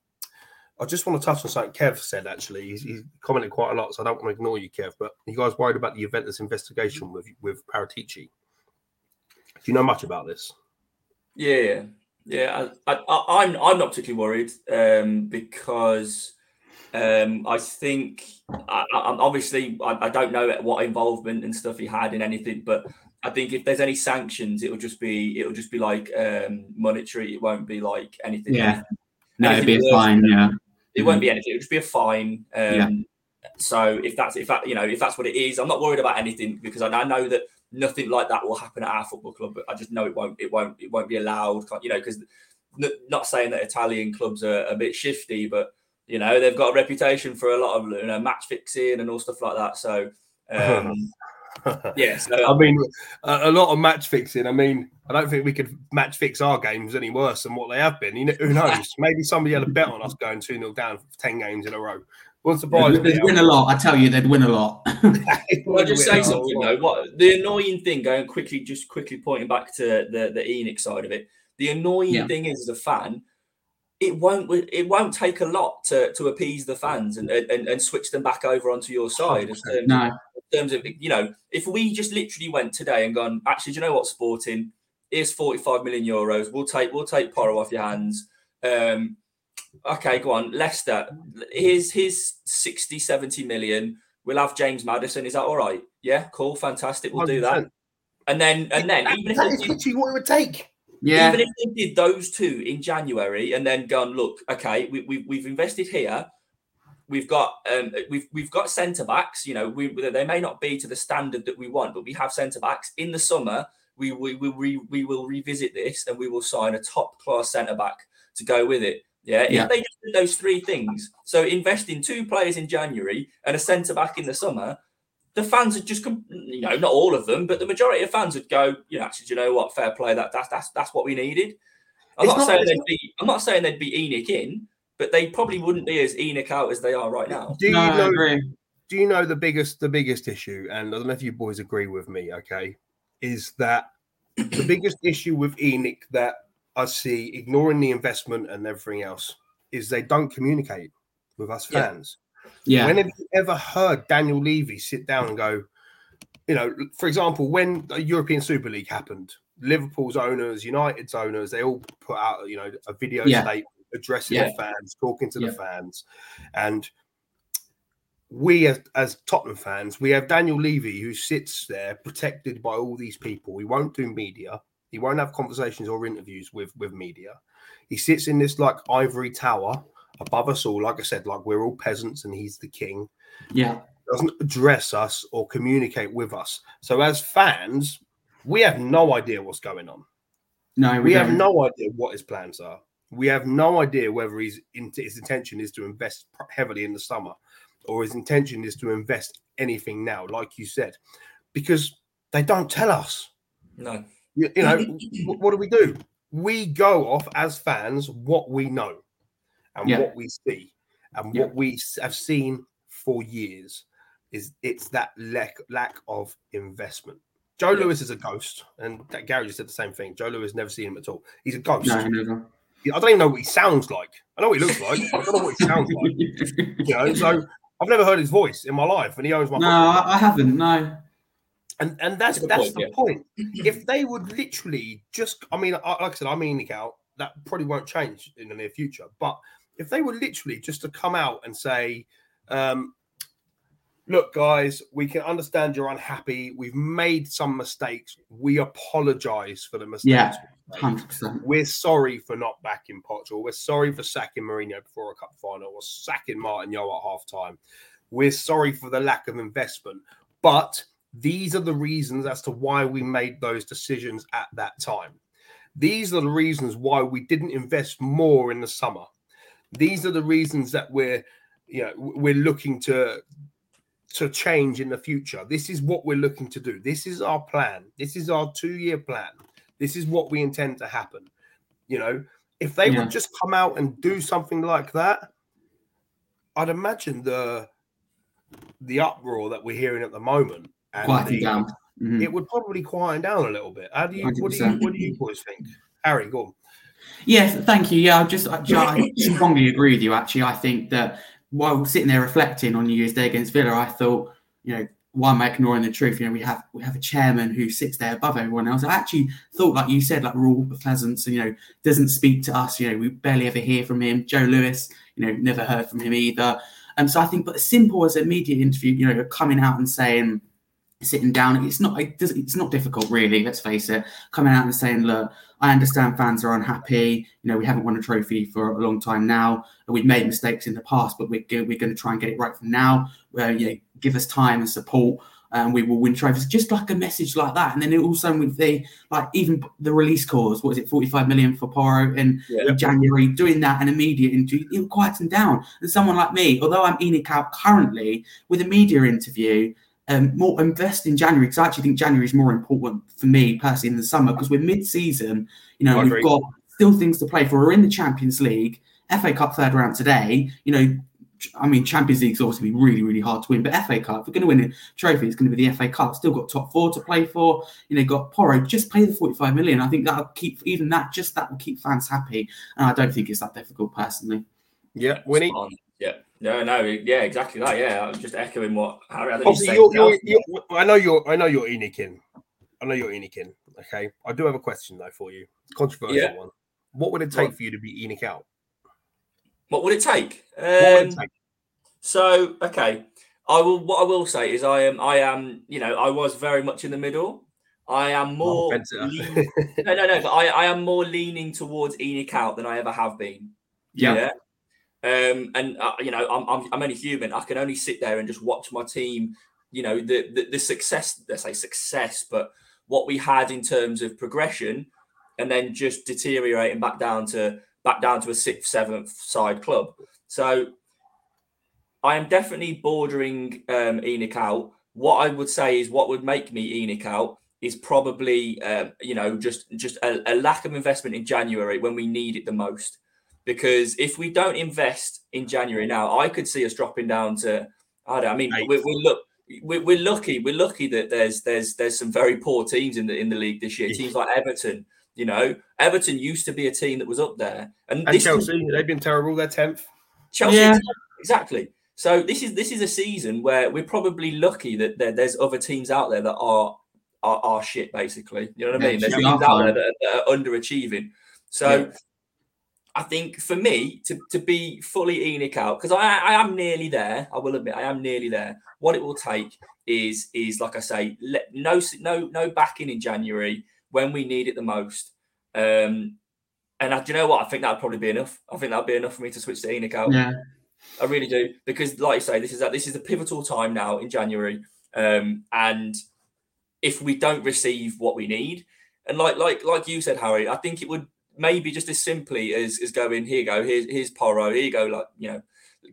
I just want to touch on something Kev said. Actually, he's, he's, commented quite a lot, so I don't want to ignore you, Kev. But you guys worried about the Juventus investigation with with Paratici? Do you know much about this? Yeah, yeah. I, I, I'm I'm not particularly worried um, because um, I think I, I, obviously I, I, don't know what involvement and stuff he had in anything, but I think if there's any sanctions, it'll just be it'll just be like um, monetary. It won't be like anything. Yeah, no, it'd be a fine. Yeah, it won't be anything. It'll just be a fine. Um, yeah. So if that's if that you know if that's what it is, I'm not worried about anything because I, I know that nothing like that will happen at our football club. But I just know it won't. It won't. It won't be allowed. You know, because not saying that Italian clubs are a bit shifty, but you know they've got a reputation for a lot of you know match fixing and all stuff like that. So um, yes, I mean a, a, lot of match fixing. I mean, I don't think we could match fix our games any worse than what they have been. You know, who knows? Maybe somebody had a bet on us going two 0 down for ten games in a row. Wouldn't surprise they'd, they'd win a lot. I tell you, they'd win a lot. well, I just say something though. What the annoying thing, going quickly, just quickly pointing back to the the ENIC side of it. The annoying yeah. thing is, as a fan, it won't it won't take a lot to to appease the fans and and, and switch them back over onto your side. In terms, no. of, in terms of you know, if we just literally went today and gone, actually, do you know what, Sporting, here's 45 million euros. We'll take we'll take Porro off your hands. Um, okay, go on, Leicester. Here's his 60, 70 million. We'll have James Maddison Is that all right? Yeah, cool, fantastic. We'll 100%. do that. And then and then even if that is literally what it would take. Yeah. Even if they did those two in January and then gone, look, okay, we, we, we've invested here. We've got um, we've we've got centre backs. You know, we they may not be to the standard that we want, but we have centre backs in the summer. We we we, we, we will revisit this and we will sign a top class centre back to go with it. Yeah, yeah. if they just did those three things, so invest in two players in January and a centre back in the summer, the fans would just, you know, not all of them, but the majority of fans would go, you know, actually, you know what, fair play. That that's that's that's what we needed. I'm not, not, saying they'd be. I'm not saying they'd be ENIC in, but they probably wouldn't be as ENIC out as they are right now. Do you no, know? Do you know the biggest the biggest issue? And I don't know if you boys agree with me. Okay, is that the biggest issue with ENIC that I see, ignoring the investment and everything else, is they don't communicate with us Yeah. fans. Yeah. When have you ever heard Daniel Levy sit down and go, you know, for example, when the European Super League happened, Liverpool's owners, United's owners, they all put out, you know, a video Yeah. statement addressing Yeah. the fans, talking to Yeah. the fans. And we as, as Tottenham fans, we have Daniel Levy who sits there protected by all these people. He won't do media. He won't have conversations or interviews with with media. He sits in this like ivory tower above us all. Like I said, like we're all peasants and he's the king. yeah. Doesn't address us or communicate with us. So as fans, we have no idea what's going on. No, we, We have no idea what his plans are. We have no idea whether he's in, his intention is to invest heavily in the summer, or his intention is to invest anything now, like you said, because they don't tell us. No. You, you know, what do we do? We go off as fans what we know and Yeah. what we see and Yeah. what we have seen for years is it's that lack lack of investment. Joe Yeah. Lewis is a ghost, and that Gary just said the same thing. Joe Lewis never seen him at all. He's a ghost. No, never. I don't even know what he sounds like. I know what he looks like. I don't know what he sounds like. You know, so I've never heard his voice in my life, and he owns my no, I, I haven't. No. and and that's That's that's point, the yeah. point. If they would literally just, I mean, like I said, I'm ENIC out. That probably won't change in the near future. But if they were literally just to come out and say, um, "Look, guys, we can understand you're unhappy. We've made some mistakes. We apologise for the mistakes. Yeah. we've made. Hundred percent. We're sorry for not backing Poch, or we're sorry for sacking Mourinho before a cup final, or sacking Martin Jol at half time. We're sorry for the lack of investment. But these are the reasons as to why we made those decisions at that time. These are the reasons why we didn't invest more in the summer. These are the reasons that we're, you know, we're looking to to change in the future. This is what we're looking to do. This is our plan. This is our two-year plan. This is what we intend to happen. You know, if they Yeah. would just come out and do something like that, I'd imagine the the uproar that we're hearing at the moment and the- down. Mhm. it would probably quieten down a little bit. How do you what do you what do you boys think? Harry, go on. Yes, thank you. Yeah, I just I, I strongly agree with you. Actually, I think that while sitting there reflecting on New Year's Day against Villa, I thought, you know, why am I ignoring the truth? You know, we have we have a chairman who sits there above everyone else. I actually thought, like you said, like we're all pheasants, and you know, doesn't speak to us. You know, we barely ever hear from him. Joe Lewis, you know, never heard from him either. And so I think, but as simple as a media interview, you know, coming out and saying, sitting down, it's not it doesn't it's not difficult really. Let's face it. Coming out and saying, look, I understand fans are unhappy. You know, we haven't won a trophy for a long time now. and We've made mistakes in the past, but we're go- we're going to try and get it right from now. Where you know, give us time and support, and we will win trophies. Just like a message like that, and then it also with the like even the release cause. What is it? Forty five million for Porro in, Yeah. January. Doing that and immediate interview, it down. And someone like me, although I'm ENIC out currently with a media interview, um, more invest in January because I actually think January is more important for me personally in the summer because we're mid-season. You know, I we've agree. got still things to play for. We're in the Champions League, FA Cup third round today. You know, I mean, Champions League's obviously be really, really hard to win, but FA Cup, if we're going to win a trophy, it's going to be the FA Cup. Still got top four to play for. You know, got Porro. Just pay the forty-five million. I think that'll keep even that. Just that will keep fans happy, and I don't think it's that difficult personally. Yeah, Winnie. Yeah. No, no, yeah, exactly that. Yeah, I'm just echoing what Harry. I Obviously, you're, you're, you're, I know you're I know you're ENIC in. I know you're ENIC in. Okay. I do have a question though for you. Controversial Yeah. one. What would it take on. for you to be ENIC out? What would it take? What would it Um, take? So okay, I will. What I will say is, I am. I am. You know, I was very much in the middle. I am more. Fencer. lean- no, no, no. But I, I am more leaning towards ENIC out than I ever have been. Yeah. Um, and uh, you know, I'm, I'm I'm only human. I can only sit there and just watch my team. You know, the the, the success. Let's say success, but what we had in terms of progression, and then just deteriorating back down to back down to a sixth, seventh side club. So I am definitely bordering um, ENIC out. What I would say is what would make me ENIC out is probably um, you know just just a, a lack of investment in January when we need it the most. Because if we don't invest in January now, I could see us dropping down to I don't. I mean, we're, we're look. We're, we're lucky. We're lucky that there's there's there's some very poor teams in the in the league this year. Teams like Everton, You know, Everton used to be a team that was up there, and, and Chelsea they've been terrible. They're tenth. Chelsea, yeah. exactly. So this is this is a season where we're probably lucky that there, there's other teams out there that are are, are shit, basically. You know what I mean? There's teams out there that, that are underachieving. So yeah. I think for me to, to be fully ENIC out, because I, I am nearly there, I will admit I am nearly there. What it will take is is like I say, let, no no no backing in January when we need it the most. Um, and I, do you know what? I think that'd probably be enough. I think that'd be enough for me to switch to ENIC out. Yeah. I really do because, like you say, this is that this is a pivotal time now in January, um, and if we don't receive what we need, and like like like you said, Harry, I think it would maybe just as simply as as going here you go here's here's Porro here you go like you know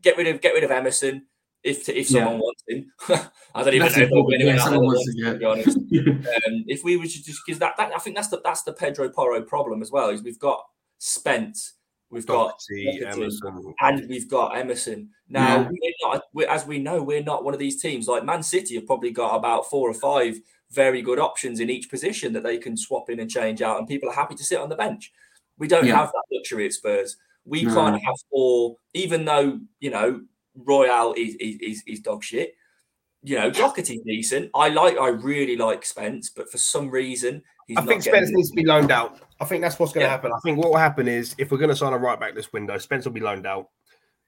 get rid of get rid of Emerson if if someone yeah. wants him. I don't even that's know if yeah, wants him, to be honest. um, if we were to just because that, that I think that's the that's the Pedro Porro problem as well is we've got Spence We've got Emerson. and we've got Emerson. Now, yeah. we're not, we're, as we know, we're not one of these teams. Like Man City have probably got about four or five very good options in each position that they can swap in and change out, and people are happy to sit on the bench. We don't yeah. have that luxury at Spurs. We no. can't have four, even though you know Royal is is, is dog shit. You know, Doherty's decent. I like, I really like Spence, but for some reason, I think Spence needs to be loaned out. I think that's what's going to yeah. happen. I think what will happen is if we're going to sign a right back this window, Spence will be loaned out.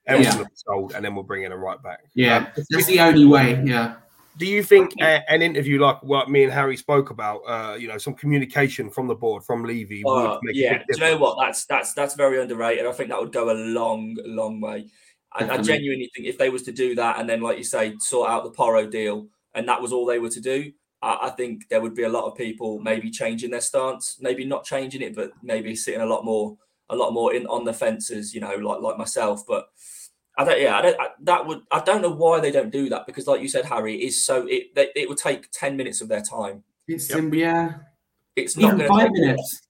Everyone yeah. sold, and then we'll bring in a right back. Yeah, um, that's the only way. Yeah. Do you think a, an interview like what me and Harry spoke about, uh, you know, some communication from the board from Levy? Uh, yeah, do you know what? That's that's that's very underrated. I think that would go a long, long way. I, I, genuinely think if they was to do that and then, like you say, sort out the Porro deal, and that was all they were to do, I, I think there would be a lot of people maybe changing their stance, maybe not changing it, but maybe sitting a lot more, a lot more in on the fences, you know, like like myself. But I don't, yeah, I don't, I, that would, I don't know why they don't do that because, like you said, Harry, is so it they, it would take ten minutes of their time. It's yep. yeah, it's not five minutes.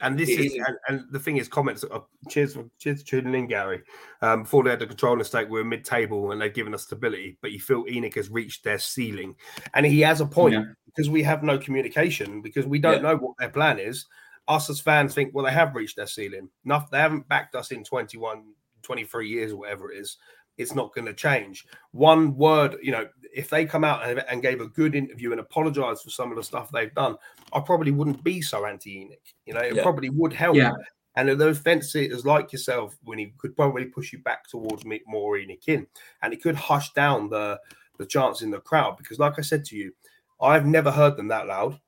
And this is, and, and, the thing is, comments. Uh, cheers, cheers for tuning in, Gary. Um, before they had the control mistake, we are mid-table and they've given us stability. But you feel ENIC has reached their ceiling, and he has a point yeah. because we have no communication because we don't yeah. know what their plan is. Us as fans think, well, they have reached their ceiling. Enough, they haven't backed us in 21, 23 years or whatever it is it's not going to change. One word, you know, if they come out and, and, gave a good interview and apologized for some of the stuff they've done, I probably wouldn't be so anti ENIC. You know, it yeah. probably would help. Yeah. And those fence sitters like yourself, when he could probably push you back towards more ENIC in, and it could hush down the the chance in the crowd because, like I said to you, I've never heard them that loud.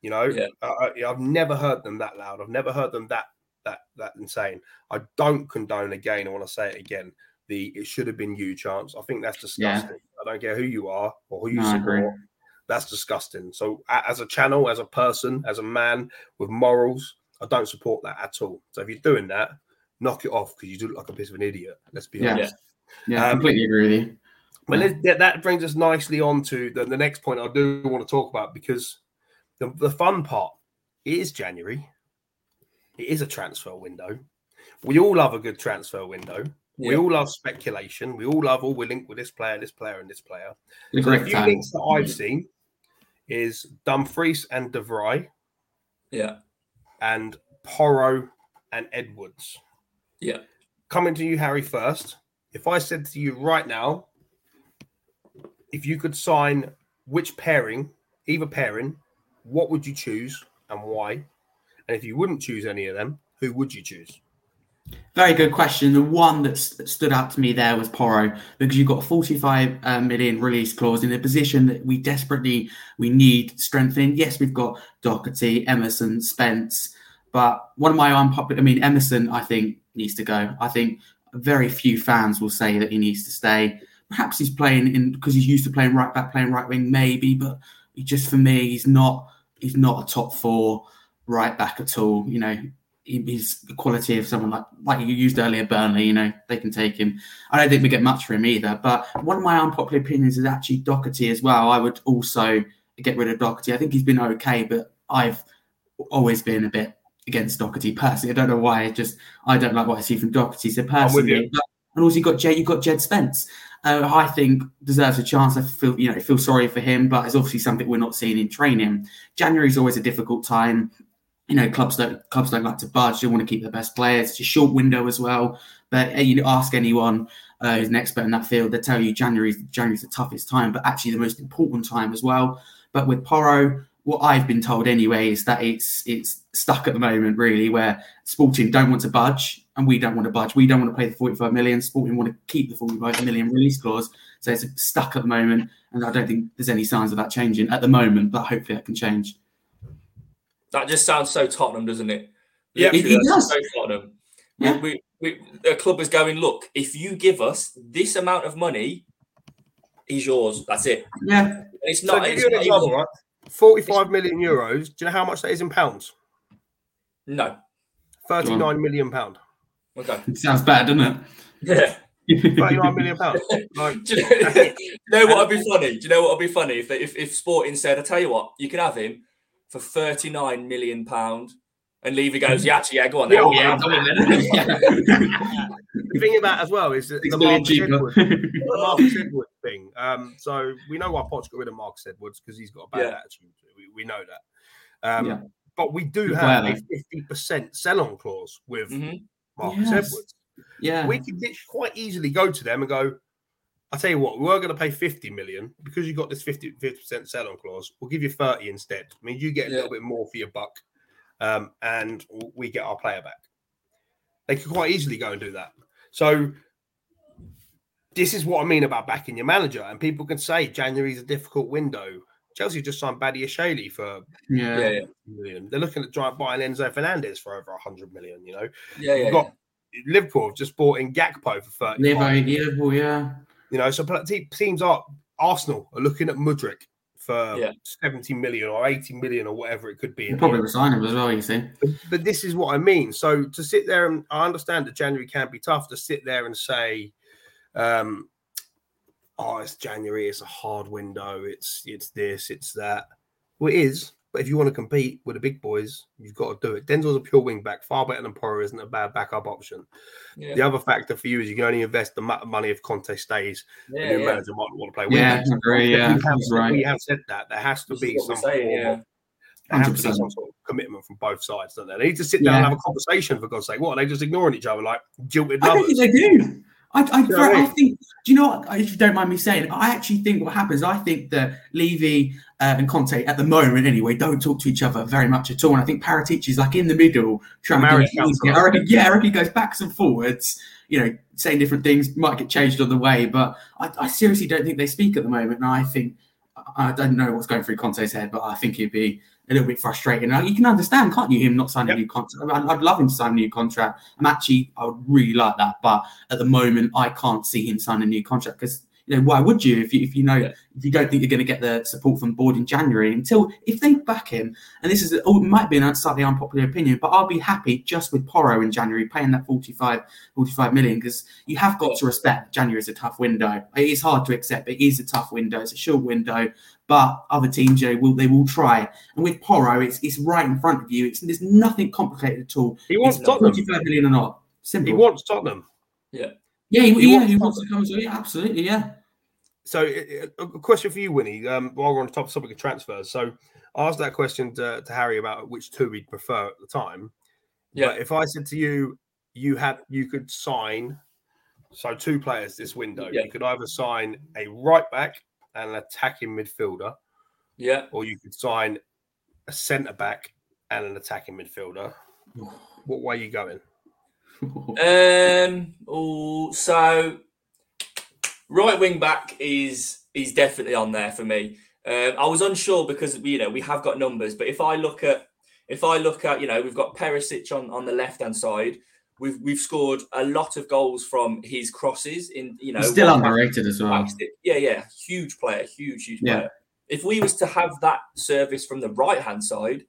You know, yeah. I, I've never heard them that loud. I've never heard them that that that insane. I don't condone again. I want to say it again the it should have been you chance. I think that's disgusting. Yeah. I don't care who you are or who you no, support. That's disgusting. So as a channel, as a person, as a man with morals, I don't support that at all. So if you're doing that, knock it off because you do look like a piece of an idiot. Let's be yeah. honest. Yeah, um, completely agree with you. But yeah. that brings us nicely on to the, the next point I do want to talk about because the, the fun part is January. It is a transfer window. We all love a good transfer window. We all love speculation. We all love, oh, we're linked with this player, this player, and this player. The so few links that I've seen is Dumfries and De Vrij. Yeah. And Porro and Edwards. Yeah. Coming to you, Harry, first. If I said to you right now, if you could sign which pairing, either pairing, what would you choose and why? And if you wouldn't choose any of them, who would you choose? Very good question. The one that st- stood out to me there was Porro because you've got a 45 uh, million release clause in a position that we desperately we need strengthening. Yes, we've got Doherty, Emerson, Spence, but one of my unpopular. I mean, Emerson, I think needs to go. I think very few fans will say that he needs to stay. Perhaps he's playing in because he's used to playing right back, playing right wing, maybe, but just for me, he's not. He's not a top four right back at all. You know, he's the quality of someone like like you used earlier, Burnley. You know, they can take him. I don't think we get much for him either. But one of my unpopular opinions is actually Doherty as well. I would also get rid of Doherty. I think he's been okay, but I've always been a bit against Doherty personally. I don't know why. I just I don't like what I see from Doherty. So personally, and also you got Jed, you got Jed Spence. Uh, I think deserves a chance. I feel you know feel sorry for him, but it's obviously something we're not seeing in training. January is always a difficult time you know, clubs don't clubs don't like to budge. They want to keep their best players. It's a short window as well. But you ask anyone uh, who's an expert in that field, they tell you January January's the toughest time, but actually the most important time as well. But with Porro, what I've been told anyway is that it's it's stuck at the moment, really, where Sporting don't want to budge and we don't want to budge. We don't want to pay the 45 million. Sporting want to keep the 45 million release clause. So it's stuck at the moment. And I don't think there's any signs of that changing at the moment, but hopefully that can change. That just sounds so Tottenham, doesn't it? Yeah, it, it does. So Tottenham. Yeah. We, we, we, a club is going, look, if you give us this amount of money, he's yours. That's it. Yeah. it's not. So give you an example, even, right? 45 million euros. Do you know how much that is in pounds? No. 39 million pound. Okay. It sounds bad, doesn't it? Yeah. 39 million pounds. Like, do, you know, do you know what would be funny? Do you know what would be funny if, if if Sporting said, "I tell you what, you can have him for 39 million pound. and Levy goes, "Yeah, actually, yeah, go on." Then. Oh, yeah, the thing about as well is that the Marcus, Edwards, the Marcus Edwards thing. Um, so we know why Poch got rid of Marcus Edwards because he's got a bad yeah. attitude. We, we know that. Um, yeah. But we do have a 50% sell on clause with mm-hmm. Marcus yes. Edwards. Yeah. We could quite easily go to them and go, I tell you what, we were going to pay 50 million because you got this 50 percent sell on clause. We'll give you 30 instead. I mean, you get a yeah. little bit more for your buck, um, and we get our player back. They could quite easily go and do that. So, this is what I mean about backing your manager. And people can say January is a difficult window. Chelsea just signed Badiashile for yeah. Million. They're looking at trying buying Enzo Fernandez for over 100 million, you know. Yeah, yeah. Got, Liverpool have just bought in Gakpo for 30. Liverpool, yeah. You know, so teams are Arsenal are looking at Mudryk for yeah. 70 million or 80 million or whatever it could be. probably resign him as well, you see. But, but, this is what I mean. So to sit there and I understand that January can be tough to sit there and say, um, oh, it's January, it's a hard window, it's it's this, it's that. Well, it is, but if you want to compete with the big boys, you've got to do it. Denzel's a pure wing back, far better than Porro isn't a bad backup option. Yeah. The other factor for you is you can only invest the money if Conte stays. Yeah, and your yeah. manager might want to play wing yeah, back. Agree, yeah, we have, right. we have said that. There has to be some, saying, yeah. there has to be some sort of commitment from both sides, don't they? They need to sit down and have a conversation, for God's sake. What, are they just ignoring each other like jilted lovers? I think they do. I, I, I, I, think, do you know what, if you don't mind me saying, I actually think what happens, I think that Levy uh, and Conte at the moment anyway don't talk to each other very much at all. And I think Paratici is like in the middle trying Marriage to get I reckon, yeah, I reckon he goes backs and forwards, you know, saying different things, might get changed on the way. But I, I seriously don't think they speak at the moment. And I think, I don't know what's going through Conte's head, but I think he'd be a little bit frustrating. Now, you can understand, can't you, him not signing yep. a new contract? I'd, I'd, love him to sign a new contract. I'm actually, I would really like that. But at the moment, I can't see him sign a new contract because you know, why would you if you if you know yeah. if you don't think you're going to get the support from board in January until if they back him and this is oh, it might be an slightly unpopular opinion, but I'll be happy just with Porro in January paying that 45, 45 million because you have got to respect January is a tough window. It is hard to accept, but it is a tough window. It's a short window, but other teams, you know, will they will try. And with Porro, it's it's right in front of you. It's there's nothing complicated at all. He wants it's Tottenham. 45 million or not. Simple. He wants Tottenham. Yeah. Yeah, he, he yeah, wants he wants to come. So yeah, absolutely, yeah. So, a question for you, Winnie. Um, while we're on the top topic of transfers, so I asked that question to, to Harry about which two we'd prefer at the time. Yeah. But if I said to you, you had you could sign so two players this window. Yeah. You could either sign a right back and an attacking midfielder. Yeah. Or you could sign a centre back and an attacking midfielder. what way are you going? um. Oh, so right wing back is is definitely on there for me. Um, I was unsure because you know we have got numbers, but if I look at if I look at you know we've got Perisic on on the left hand side. We've we've scored a lot of goals from his crosses. In you know, still underrated as well. Yeah, yeah, huge player, huge, huge yeah. player. If we was to have that service from the right hand side,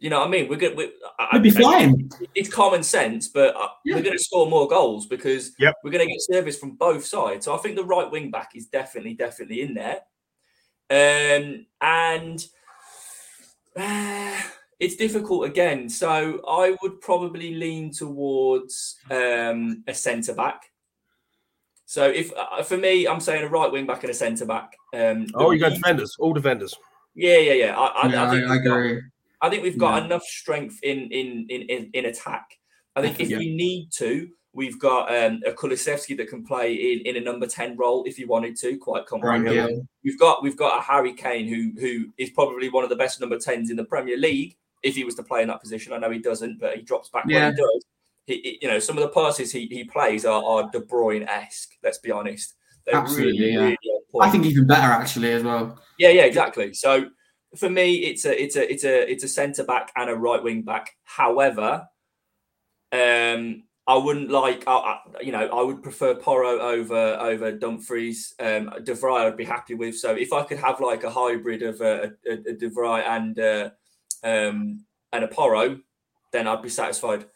you know what I mean? We're good. We'd be flying. It's common sense, but uh, yeah. we're going to score more goals because yep. we're going to get service from both sides. So I think the right wing back is definitely, definitely in there. Um, and uh, it's difficult again. So I would probably lean towards um, a centre back. So if uh, for me, I'm saying a right wing back and a centre back. Um, oh, you got defenders, all defenders. Yeah, yeah, yeah. I, I, yeah, I, I agree. I think we've got Yeah. enough strength in in in in, in attack. I think if Definitely. we need to, we've got um, a Kulusevski that can play in, in a number ten role if he wanted to, quite Bryan comfortably. Gil. Yeah. We've got we've got a Harry Kane who who is probably one of the best number tens in the Premier League if he was to play in that position. I know he doesn't, but he drops back Yeah. when he does. He, he- you know, some of the passes he, he plays are, are De Bruyne esque. Let's be honest. They're Absolutely, really, yeah. really. I think even better actually as well. Yeah, yeah, exactly. So for me, it's a it's a it's a it's a centre back and a right wing back. However, um, I wouldn't like I, you know I would prefer Porro over over Dumfries. Um, De Vrij I'd be happy with. So if I could have like a hybrid of a, a, a De Vrij and uh, um, and a Porro, then I'd be satisfied.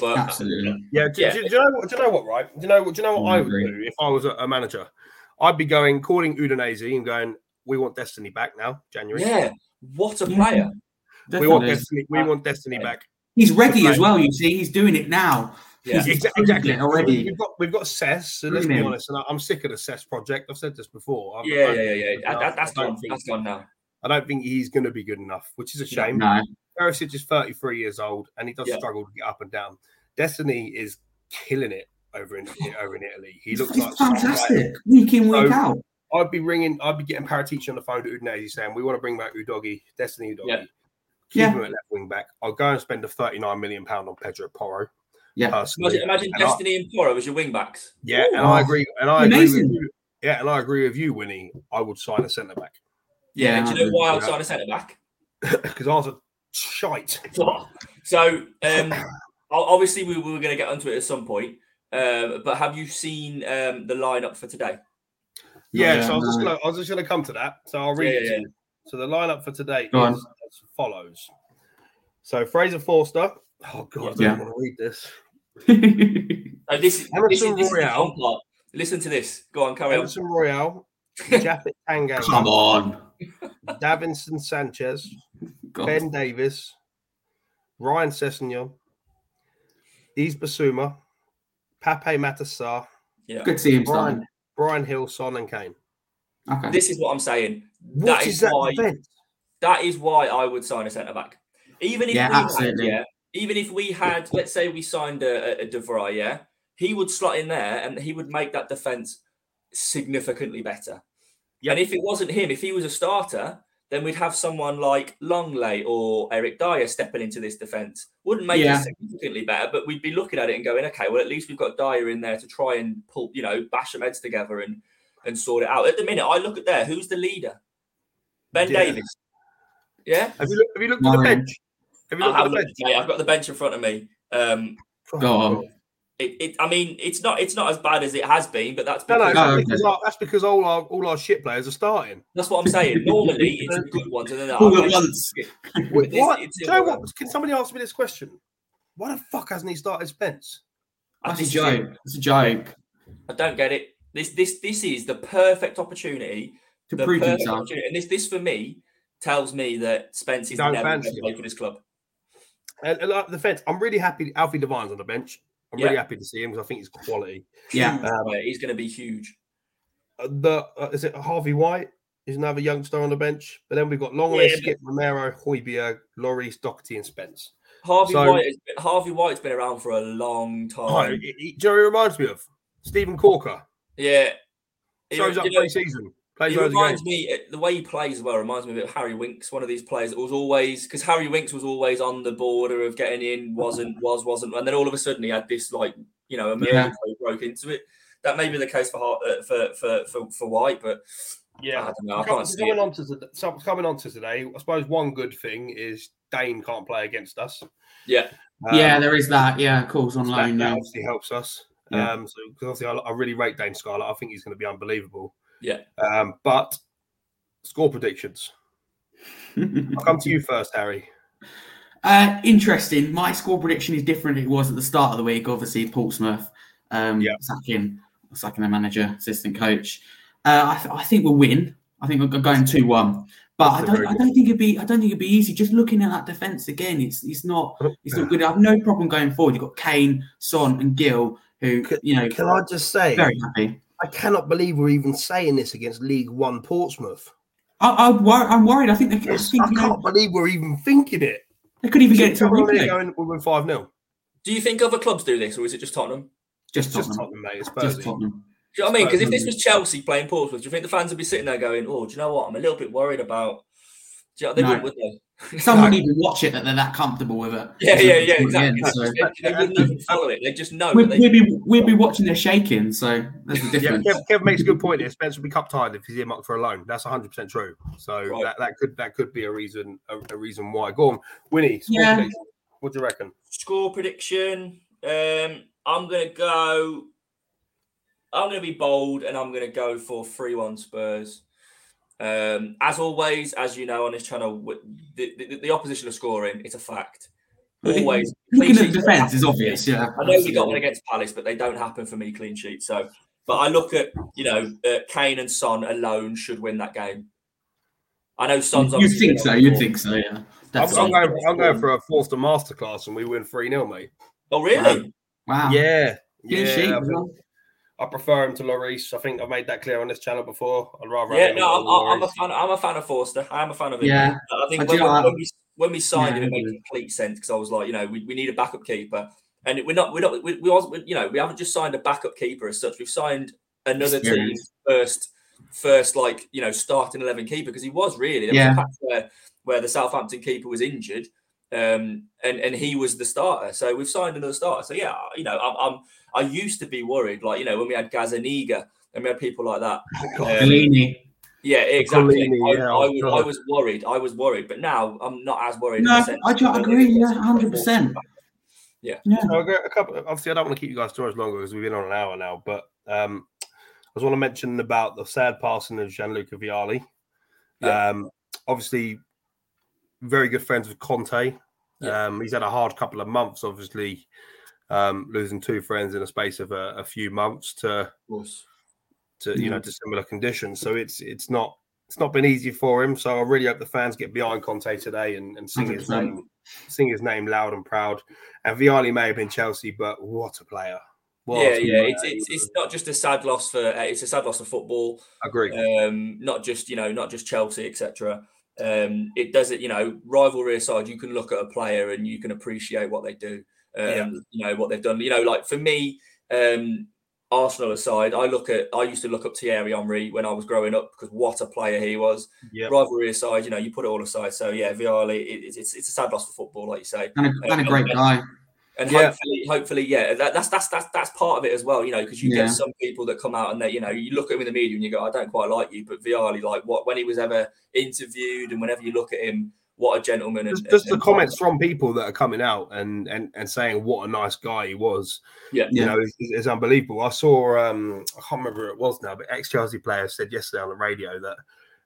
But Absolutely. Yeah, do, Yeah. Do, do you know what? Do you know what? Right? Do you know? Do you know what I I would do if I was a, a manager? I'd be going calling Udinese and going, "We want Destiny back now, January. yeah, what a Yeah. player! we want Destiny. We want Destiny back." He's ready as well. You see, he's doing it now. Yeah. He's Exa- Exactly. it already. We've got we've got Cess. So let's be honest, and I- I'm sick of the Cess project. I've said this before. I- Yeah, I- yeah, yeah, yeah. That, that, that's I gone. That's gone now. I don't think he's going to be good enough, which is a shame. No, Perisic is 33 years old and he does Yeah. struggle to get up and down. Destiny is killing it over in over in Italy. He he's, looks he's like some fantastic. Week in, week So- out. I'd be ringing, I'd be getting Paratici on the phone to Udinese saying, We want to bring back Udogie, Destiny Udogi. Yeah. Keep Yeah. him at left wing back. I'll go and spend a 39 million pound on Pedro Porro. Yeah. Personally. Imagine, imagine And I- Destiny and Porro as your wing backs. yeah, and Oh, I agree. And I agree with you. Yeah, and I agree with you, Winnie. I would sign a centre back Yeah. Yeah, do you know why I'd yeah. sign a centre back? because ours are shite. So, um, obviously, we, we were going to get onto it at some point. Um, but have you seen um, the lineup for today? Yeah, Yeah, so I was just no. gonna I was just gonna come to that. So I'll read Yeah, it yeah, to. So the lineup for today Go on. as follows. So Fraser Forster. Oh god, I don't Yeah. want to read this. Uh, this, is- this, is, Emerson this is the Royal. fun part. Listen to this. Go on, carry on. Emerson Royal, Japhet Come on. Davinson Sanchez, God. Ben Davies, Ryan Sessegnon, Yves Bissouma, Pape Matar Sarr, Yeah. Good team, Brian, starting. Bryan Gil, Son and Kane. Okay. This is what I'm saying. What That is is that why- event? That is why I would sign a centre back. Even if Yeah, we had, yeah, even if we had, let's say we signed a, a, a De Vrij, yeah, he would slot in there and he would make that defence significantly better. And if it wasn't him, if he was a starter, then we'd have someone like Lenglet or Eric Dier stepping into this defence. Wouldn't make Yeah. it significantly better, but we'd be looking at it and going, okay, well, at least we've got Dier in there to try and pull, you know, bash some heads together and and sort it out. At the minute, I look at there, who's the leader? Ben Yeah. Davies. Yeah. Have you looked, have you looked at the bench? Have you I looked at have the looked, bench? mate, I've got the bench in front of me. Um, Go on. It, it, I mean, it's not it's not as bad as it has been, but that's No, no, because that's, Oh, okay. because our, that's because all our all our shit players are starting. that's what I'm saying. Normally, it's a good one, and then All I- at once. Wait, It's- what? it's Do you know all what? Can somebody answer me this question? Why the fuck hasn't he started Spence? That's a joke. it. It's a joke. I don't get it. This this this is the perfect opportunity. To The prove himself. And this this for me tells me that Spence is Don't never going to play for this club. And, and like the fence, I'm really happy. Alfie Devine's on the bench. I'm Yeah. really happy to see him because I think he's quality. Yeah. Um, he's going to be huge. Uh, the uh, is it Harvey White? Is another youngster on the bench. But then we've got Lenglet, Yeah, but- Skipp, Romero, Højbjerg, Lloris, Doherty, and Spence. Harvey so- White. Has been, Harvey White's been around for a long Oh, time. he, he, do you know he reminds me of? Steven Caulker. Yeah. He- Shows up you know, pre-season. Plays He loads reminds me the way he plays as well reminds me a bit of Harry Winks, one of these players that was always because Harry Winks was always on the border of getting in, wasn't, was, wasn't, and then all of a sudden he had this like you know emergence Yeah. he broke into it. That may be the case for Hart- uh, for, for for for White, but yeah, I Yeah. don't know. I can't see coming it. on to the, so coming on to today, I suppose one good thing is Dane can't play against us. Yeah, Um, yeah, there is that. Yeah, of course, on that, loan now. obviously helps us. Yeah. Um, so because obviously I, I really rate Dane Scarlett. I think he's going to be unbelievable. Yeah. Um, but score predictions. I'll come to you first, Harry. Uh, interesting. My score prediction is different. It was at the start of the week. Obviously, Portsmouth um, Yeah. sacking sacking the manager, assistant coach. Uh, I, th- I think we'll win. I think we're going two one. But I That's don't. I don't think it'd be. I don't think it'd be easy. Just looking at that defense again, it's it's not. It's not good. I have no problem going forward. You've got Kane, Son, and Gil, who you know Can I just say, very happy. I cannot believe we're even saying this against League One Portsmouth. I, I'm, wor- I'm worried. I think they, I Yes, think, I can't believe we're even thinking it. they could even get it to a Come replay. going, we'll win 5 0. Do you think other clubs do this, or is it just Tottenham? Just It's just Tottenham. Tottenham, mate. It's Just Tottenham. Do you know what I mean? Because if this was Chelsea playing Portsmouth, do you think the fans would be sitting there going, "Oh, do you know what? I'm a little bit worried about." Do you know, they No. wouldn't, would they? Some wouldn't even watch it that they're that comfortable with it. Yeah, yeah, yeah, Again, exactly. so- They, they wouldn't even follow it. They just know. We'd, they, we'd be we'd be watching their shaking, so there's the Yeah, difference. Kev, Kev makes a good point here. Spence will be cup tied if he's earmarked for a loan. That's 100 percent true. So Right. that, that could that could be a reason a, a reason why. Go on, Winnie. score Yeah. prediction. What do you reckon? Score prediction. Um, I'm gonna go. I'm gonna be bold, and I'm gonna go for three-one Spurs. Um, as always, as you know on this channel, the, the, the opposition are scoring. It's a fact. Always. Looking at the defence is happen for me. obvious. Yeah, I know we got one against Palace, but they don't happen for me clean sheets. So, but I look at you know uh, Kane and Son alone should win that game. I know Son's. You'd think so. You'd think so. Yeah, I'm, definitely. I'm going. I'm going for a Forster masterclass, and we win three 0 mate. Oh really? Wow. Yeah, Clean yeah. sheet I, as think- well. I prefer him to Lloris. I think I've made that clear on this channel before. I'd rather. Yeah, no, I'm, I'm a fan. I'm a fan of Forster. I'm a fan of him. Yeah, I think I when, do when, like- when we when we signed Yeah, him, it made complete sense because I was like, you know, we, we need a backup keeper, and we're not we're not we, we was we, you know we haven't just signed a backup keeper as such. We've signed another Experience. team's first first like you know starting eleven keeper because he was really there Yeah. was a patch where where the Southampton keeper was injured. Um, and and he was the starter, so we've signed another starter. So yeah, you know, I'm, I'm I used to be worried, like you know, when we had Gazzaniga and we had people like that. Um, yeah, exactly. Gollini, I, yeah, I, oh, was, I was worried. I was worried, but now I'm not as worried. No, the sense I agree. Yeah, hundred percent. Yeah. Yeah. So I've got a couple. Obviously, I don't want to keep you guys too much longer because we've been on an hour now. But um, I just want to mention about the sad passing of Gianluca Vialli. Yeah. Um, obviously, very good friends with Conte. Yeah. Um, he's had a hard couple of months, obviously, um, losing two friends in a space of a, a few months to to you know to similar conditions. So it's it's not it's not been easy for him. So I really hope the fans get behind Conte today and, and sing his 100%. name, sing his name loud and proud. And Vialli may have been Chelsea, but what a player! What yeah, a yeah. player It's, it's it's not just a sad loss for uh, it's a sad loss for football. agree. Um, not just you know not just Chelsea, etc. Um, it does it. You know, rivalry aside, you can look at a player and you can appreciate what they do. Um, Yeah. You know what they've done. You know, like for me, um, Arsenal aside, I look at I used to look up Thierry Henry when I was growing up because what a player he was. Yeah, rivalry aside, you know, you put it all aside. So yeah, Vialli, it, it's- it's it's a sad loss for football, like you say, And a, and a great guy. And Yeah. hopefully, hopefully, yeah, that, that's that's that's that's part of it as well, you know, because you Yeah. get some people that come out and they, you know, you look at him in the media and you go, I don't quite like you, but Vialli, like what when he was ever interviewed and whenever you look at him, what a gentleman. And, just, just the and- comments from people that are coming out and and and saying what a nice guy he was. Yeah. you Yeah. know, is, is unbelievable. I saw, um, I can't remember who it was now, but ex Chelsea player said yesterday on the radio that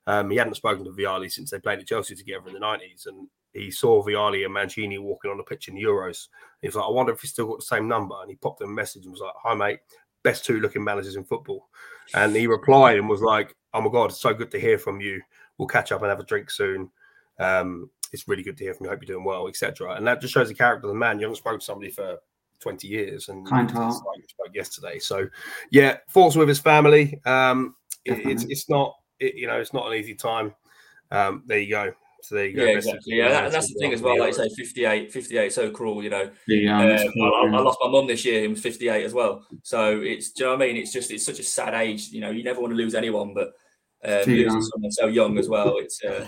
um, he hadn't spoken to Vialli since they played at Chelsea together in the nineties, and he saw Vialli and Mancini walking on the pitch in the Euros. He was like, I wonder if he's still got the same number. And he popped them a message and was like, Hi, mate, best two looking managers in football. And he replied and was like, Oh my God, it's so good to hear from you. We'll catch up and have a drink soon. Um, it's really good to hear from you. I Hope you're doing well, etc. And that just shows the character of the man. You haven't spoken to somebody for 20 years and Kind heart. like spoke yesterday. So, yeah, thoughts with his family. Um, it- it's it's not it, you know it's not an easy time. Um, there you go. So there you go. Yeah, exactly. Yeah, that, luck. that's the thing as well. Like you say, 58, 58, so cruel, you know. yeah, um, Um, I, I lost my mum this year. He was 58 as well. So it's, do you know what I mean? It's just, it's such a sad age. You know, you never want to lose anyone, but uh, Too losing someone so young as well. It's, uh,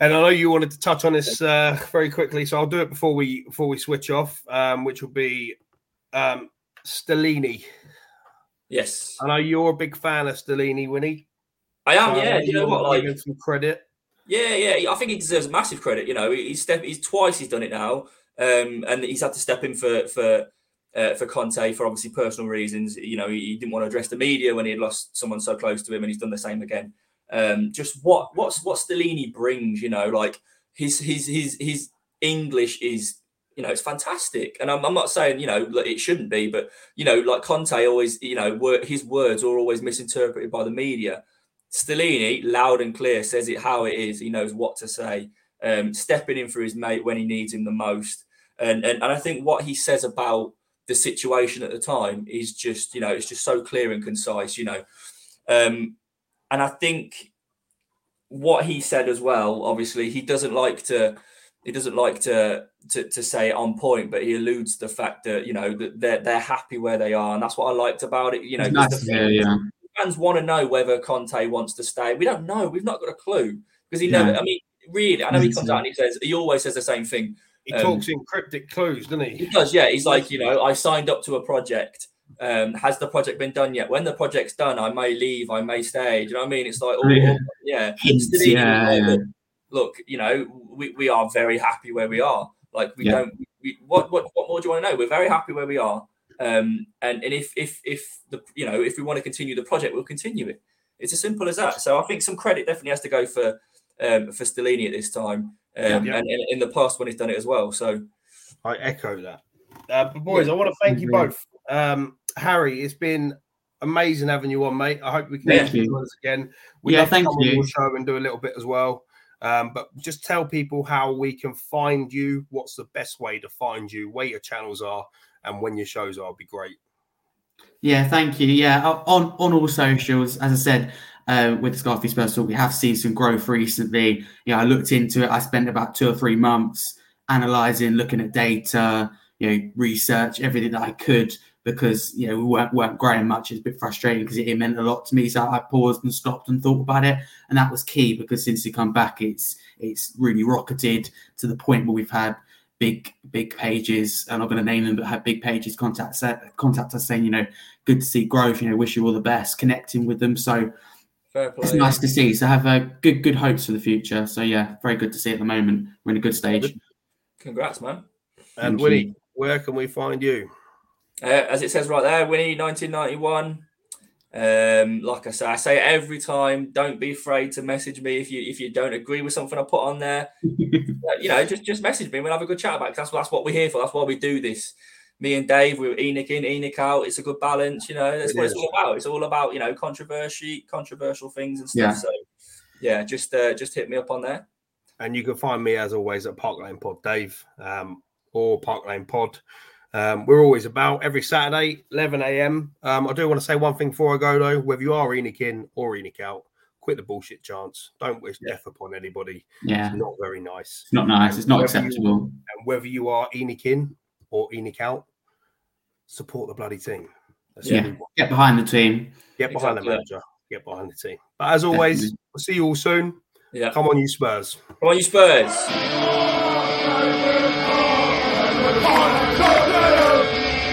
And I know you wanted to touch on this uh, very quickly, so I'll do it before we before we switch off, um, which will be um, Stellini. yes, I know you're a big fan of Stellini, Wynnie. I am. So Yeah, you know wanna what? give Like, some credit. Yeah, yeah. I think he deserves massive credit. You know, he's step. He's twice he's done it now, um, and he's had to step in for for uh, for Conte for obviously personal reasons. You know, he, didn't want to address the media when he had lost someone so close to him, and he's done the same again. Um, just what what's what Stellini brings. You know, like his his his his English is. You know, it's fantastic, and I'm, I'm not saying you know it shouldn't be, but you know, like Conte always, you know, wor- his words are always misinterpreted by the media. Stellini, loud and clear, says it how it is. He knows what to say, um, stepping in for his mate when he needs him the most. And, and and I think what he says about the situation at the time is just, you know, it's just so clear and concise, you know. Um, and I think what he said as well. Obviously, he doesn't like to he doesn't like to, to to say it on point, but he alludes to the fact that you know that they're they're happy where they are, and that's what I liked about it. You know, nice the hear, yeah. Fans want to know whether Conte wants to stay. We don't know. We've not got a clue because he never. Yeah. I mean, really, I know he comes out and he says he always says the same thing. He Um, talks in cryptic clues, doesn't He he? does, yeah. He's like, you know, I signed up to a project. Um, has the project been done yet? When the project's done, I may leave, I may stay. Do you know what I mean? It's like, oh, Yeah. yeah. Yeah, yeah. Look, you know, we, we are very happy where we are. Like we don't. We, what what what more do you want to know? We're very happy where we are. Um, and and if if if the you know if we want to continue the project, we'll continue it. It's as simple as that. So I think some credit definitely has to go for um, for Stellini at this time, um, Yeah. and, and in the past when he's done it as well. So I echo that. Uh, but boys, I want to thank you both. Um, Harry, it's been amazing having you on, mate. I hope we can Thank have you you. us again. We'd Yeah, love to thank come on your show and do a little bit as well. Um, but just tell people how we can find you. What's the best way to find you? Where your channels are and when your shows are. Be great. Yeah, thank you. Yeah, on on all socials, as I said, uh, with Scarfey Spurs Talk, we have seen some growth recently. Yeah, I looked into it. I spent about two or three months analyzing, looking at data, you know, research, everything that I could because you know we weren't, weren't growing much. It's a bit frustrating because it, it meant a lot to me. So I paused and stopped and thought about it, and that was key because since he come back, it's it's really rocketed to the point where we've had big big pages. I'm not going to name them, but had big pages contact contact us saying, you know, good to see growth. You know, wish you all the best, connecting with them. So fair play. it's nice to see. So have a good good hopes for the future. So yeah, very good to see at the moment. We're in a good stage. Congrats, man. And Thank Wynnie, you. where can we find you? Uh, as it says right there, Wynnie, 1991. Um, like I say, I say every time. Don't be afraid to message me if you if you don't agree with something I put on there. Uh, you know, just just message me. We'll have a good chat about. It. That's that's what we're here for. That's why we do this. Me and Dave, we're ENIC in, ENIC out. It's a good balance. You know, that's It what it's all about. It's all about you know controversy, controversial things and stuff. Yeah. So yeah, just uh, just hit me up on there. And you can find me as always at Park Lane Pod, Dave, um, or Park Lane Pod. Um, we're always about every Saturday, 11 a.m. Um, I do want to say one thing before I go though: whether you are ENIC in or ENIC out, quit the bullshit chance. Don't wish death upon anybody. Yeah, It's not very nice. it's not nice. It's not Whether you- acceptable. And whether you are ENIC in or ENIC out, support the bloody team. That's Yeah. all we want. Get behind the team. Get behind Exactly. the manager. Get behind the team. But as always, Definitely. we'll see you all soon. Yeah, Come on, you Spurs. come on, you Spurs. Go!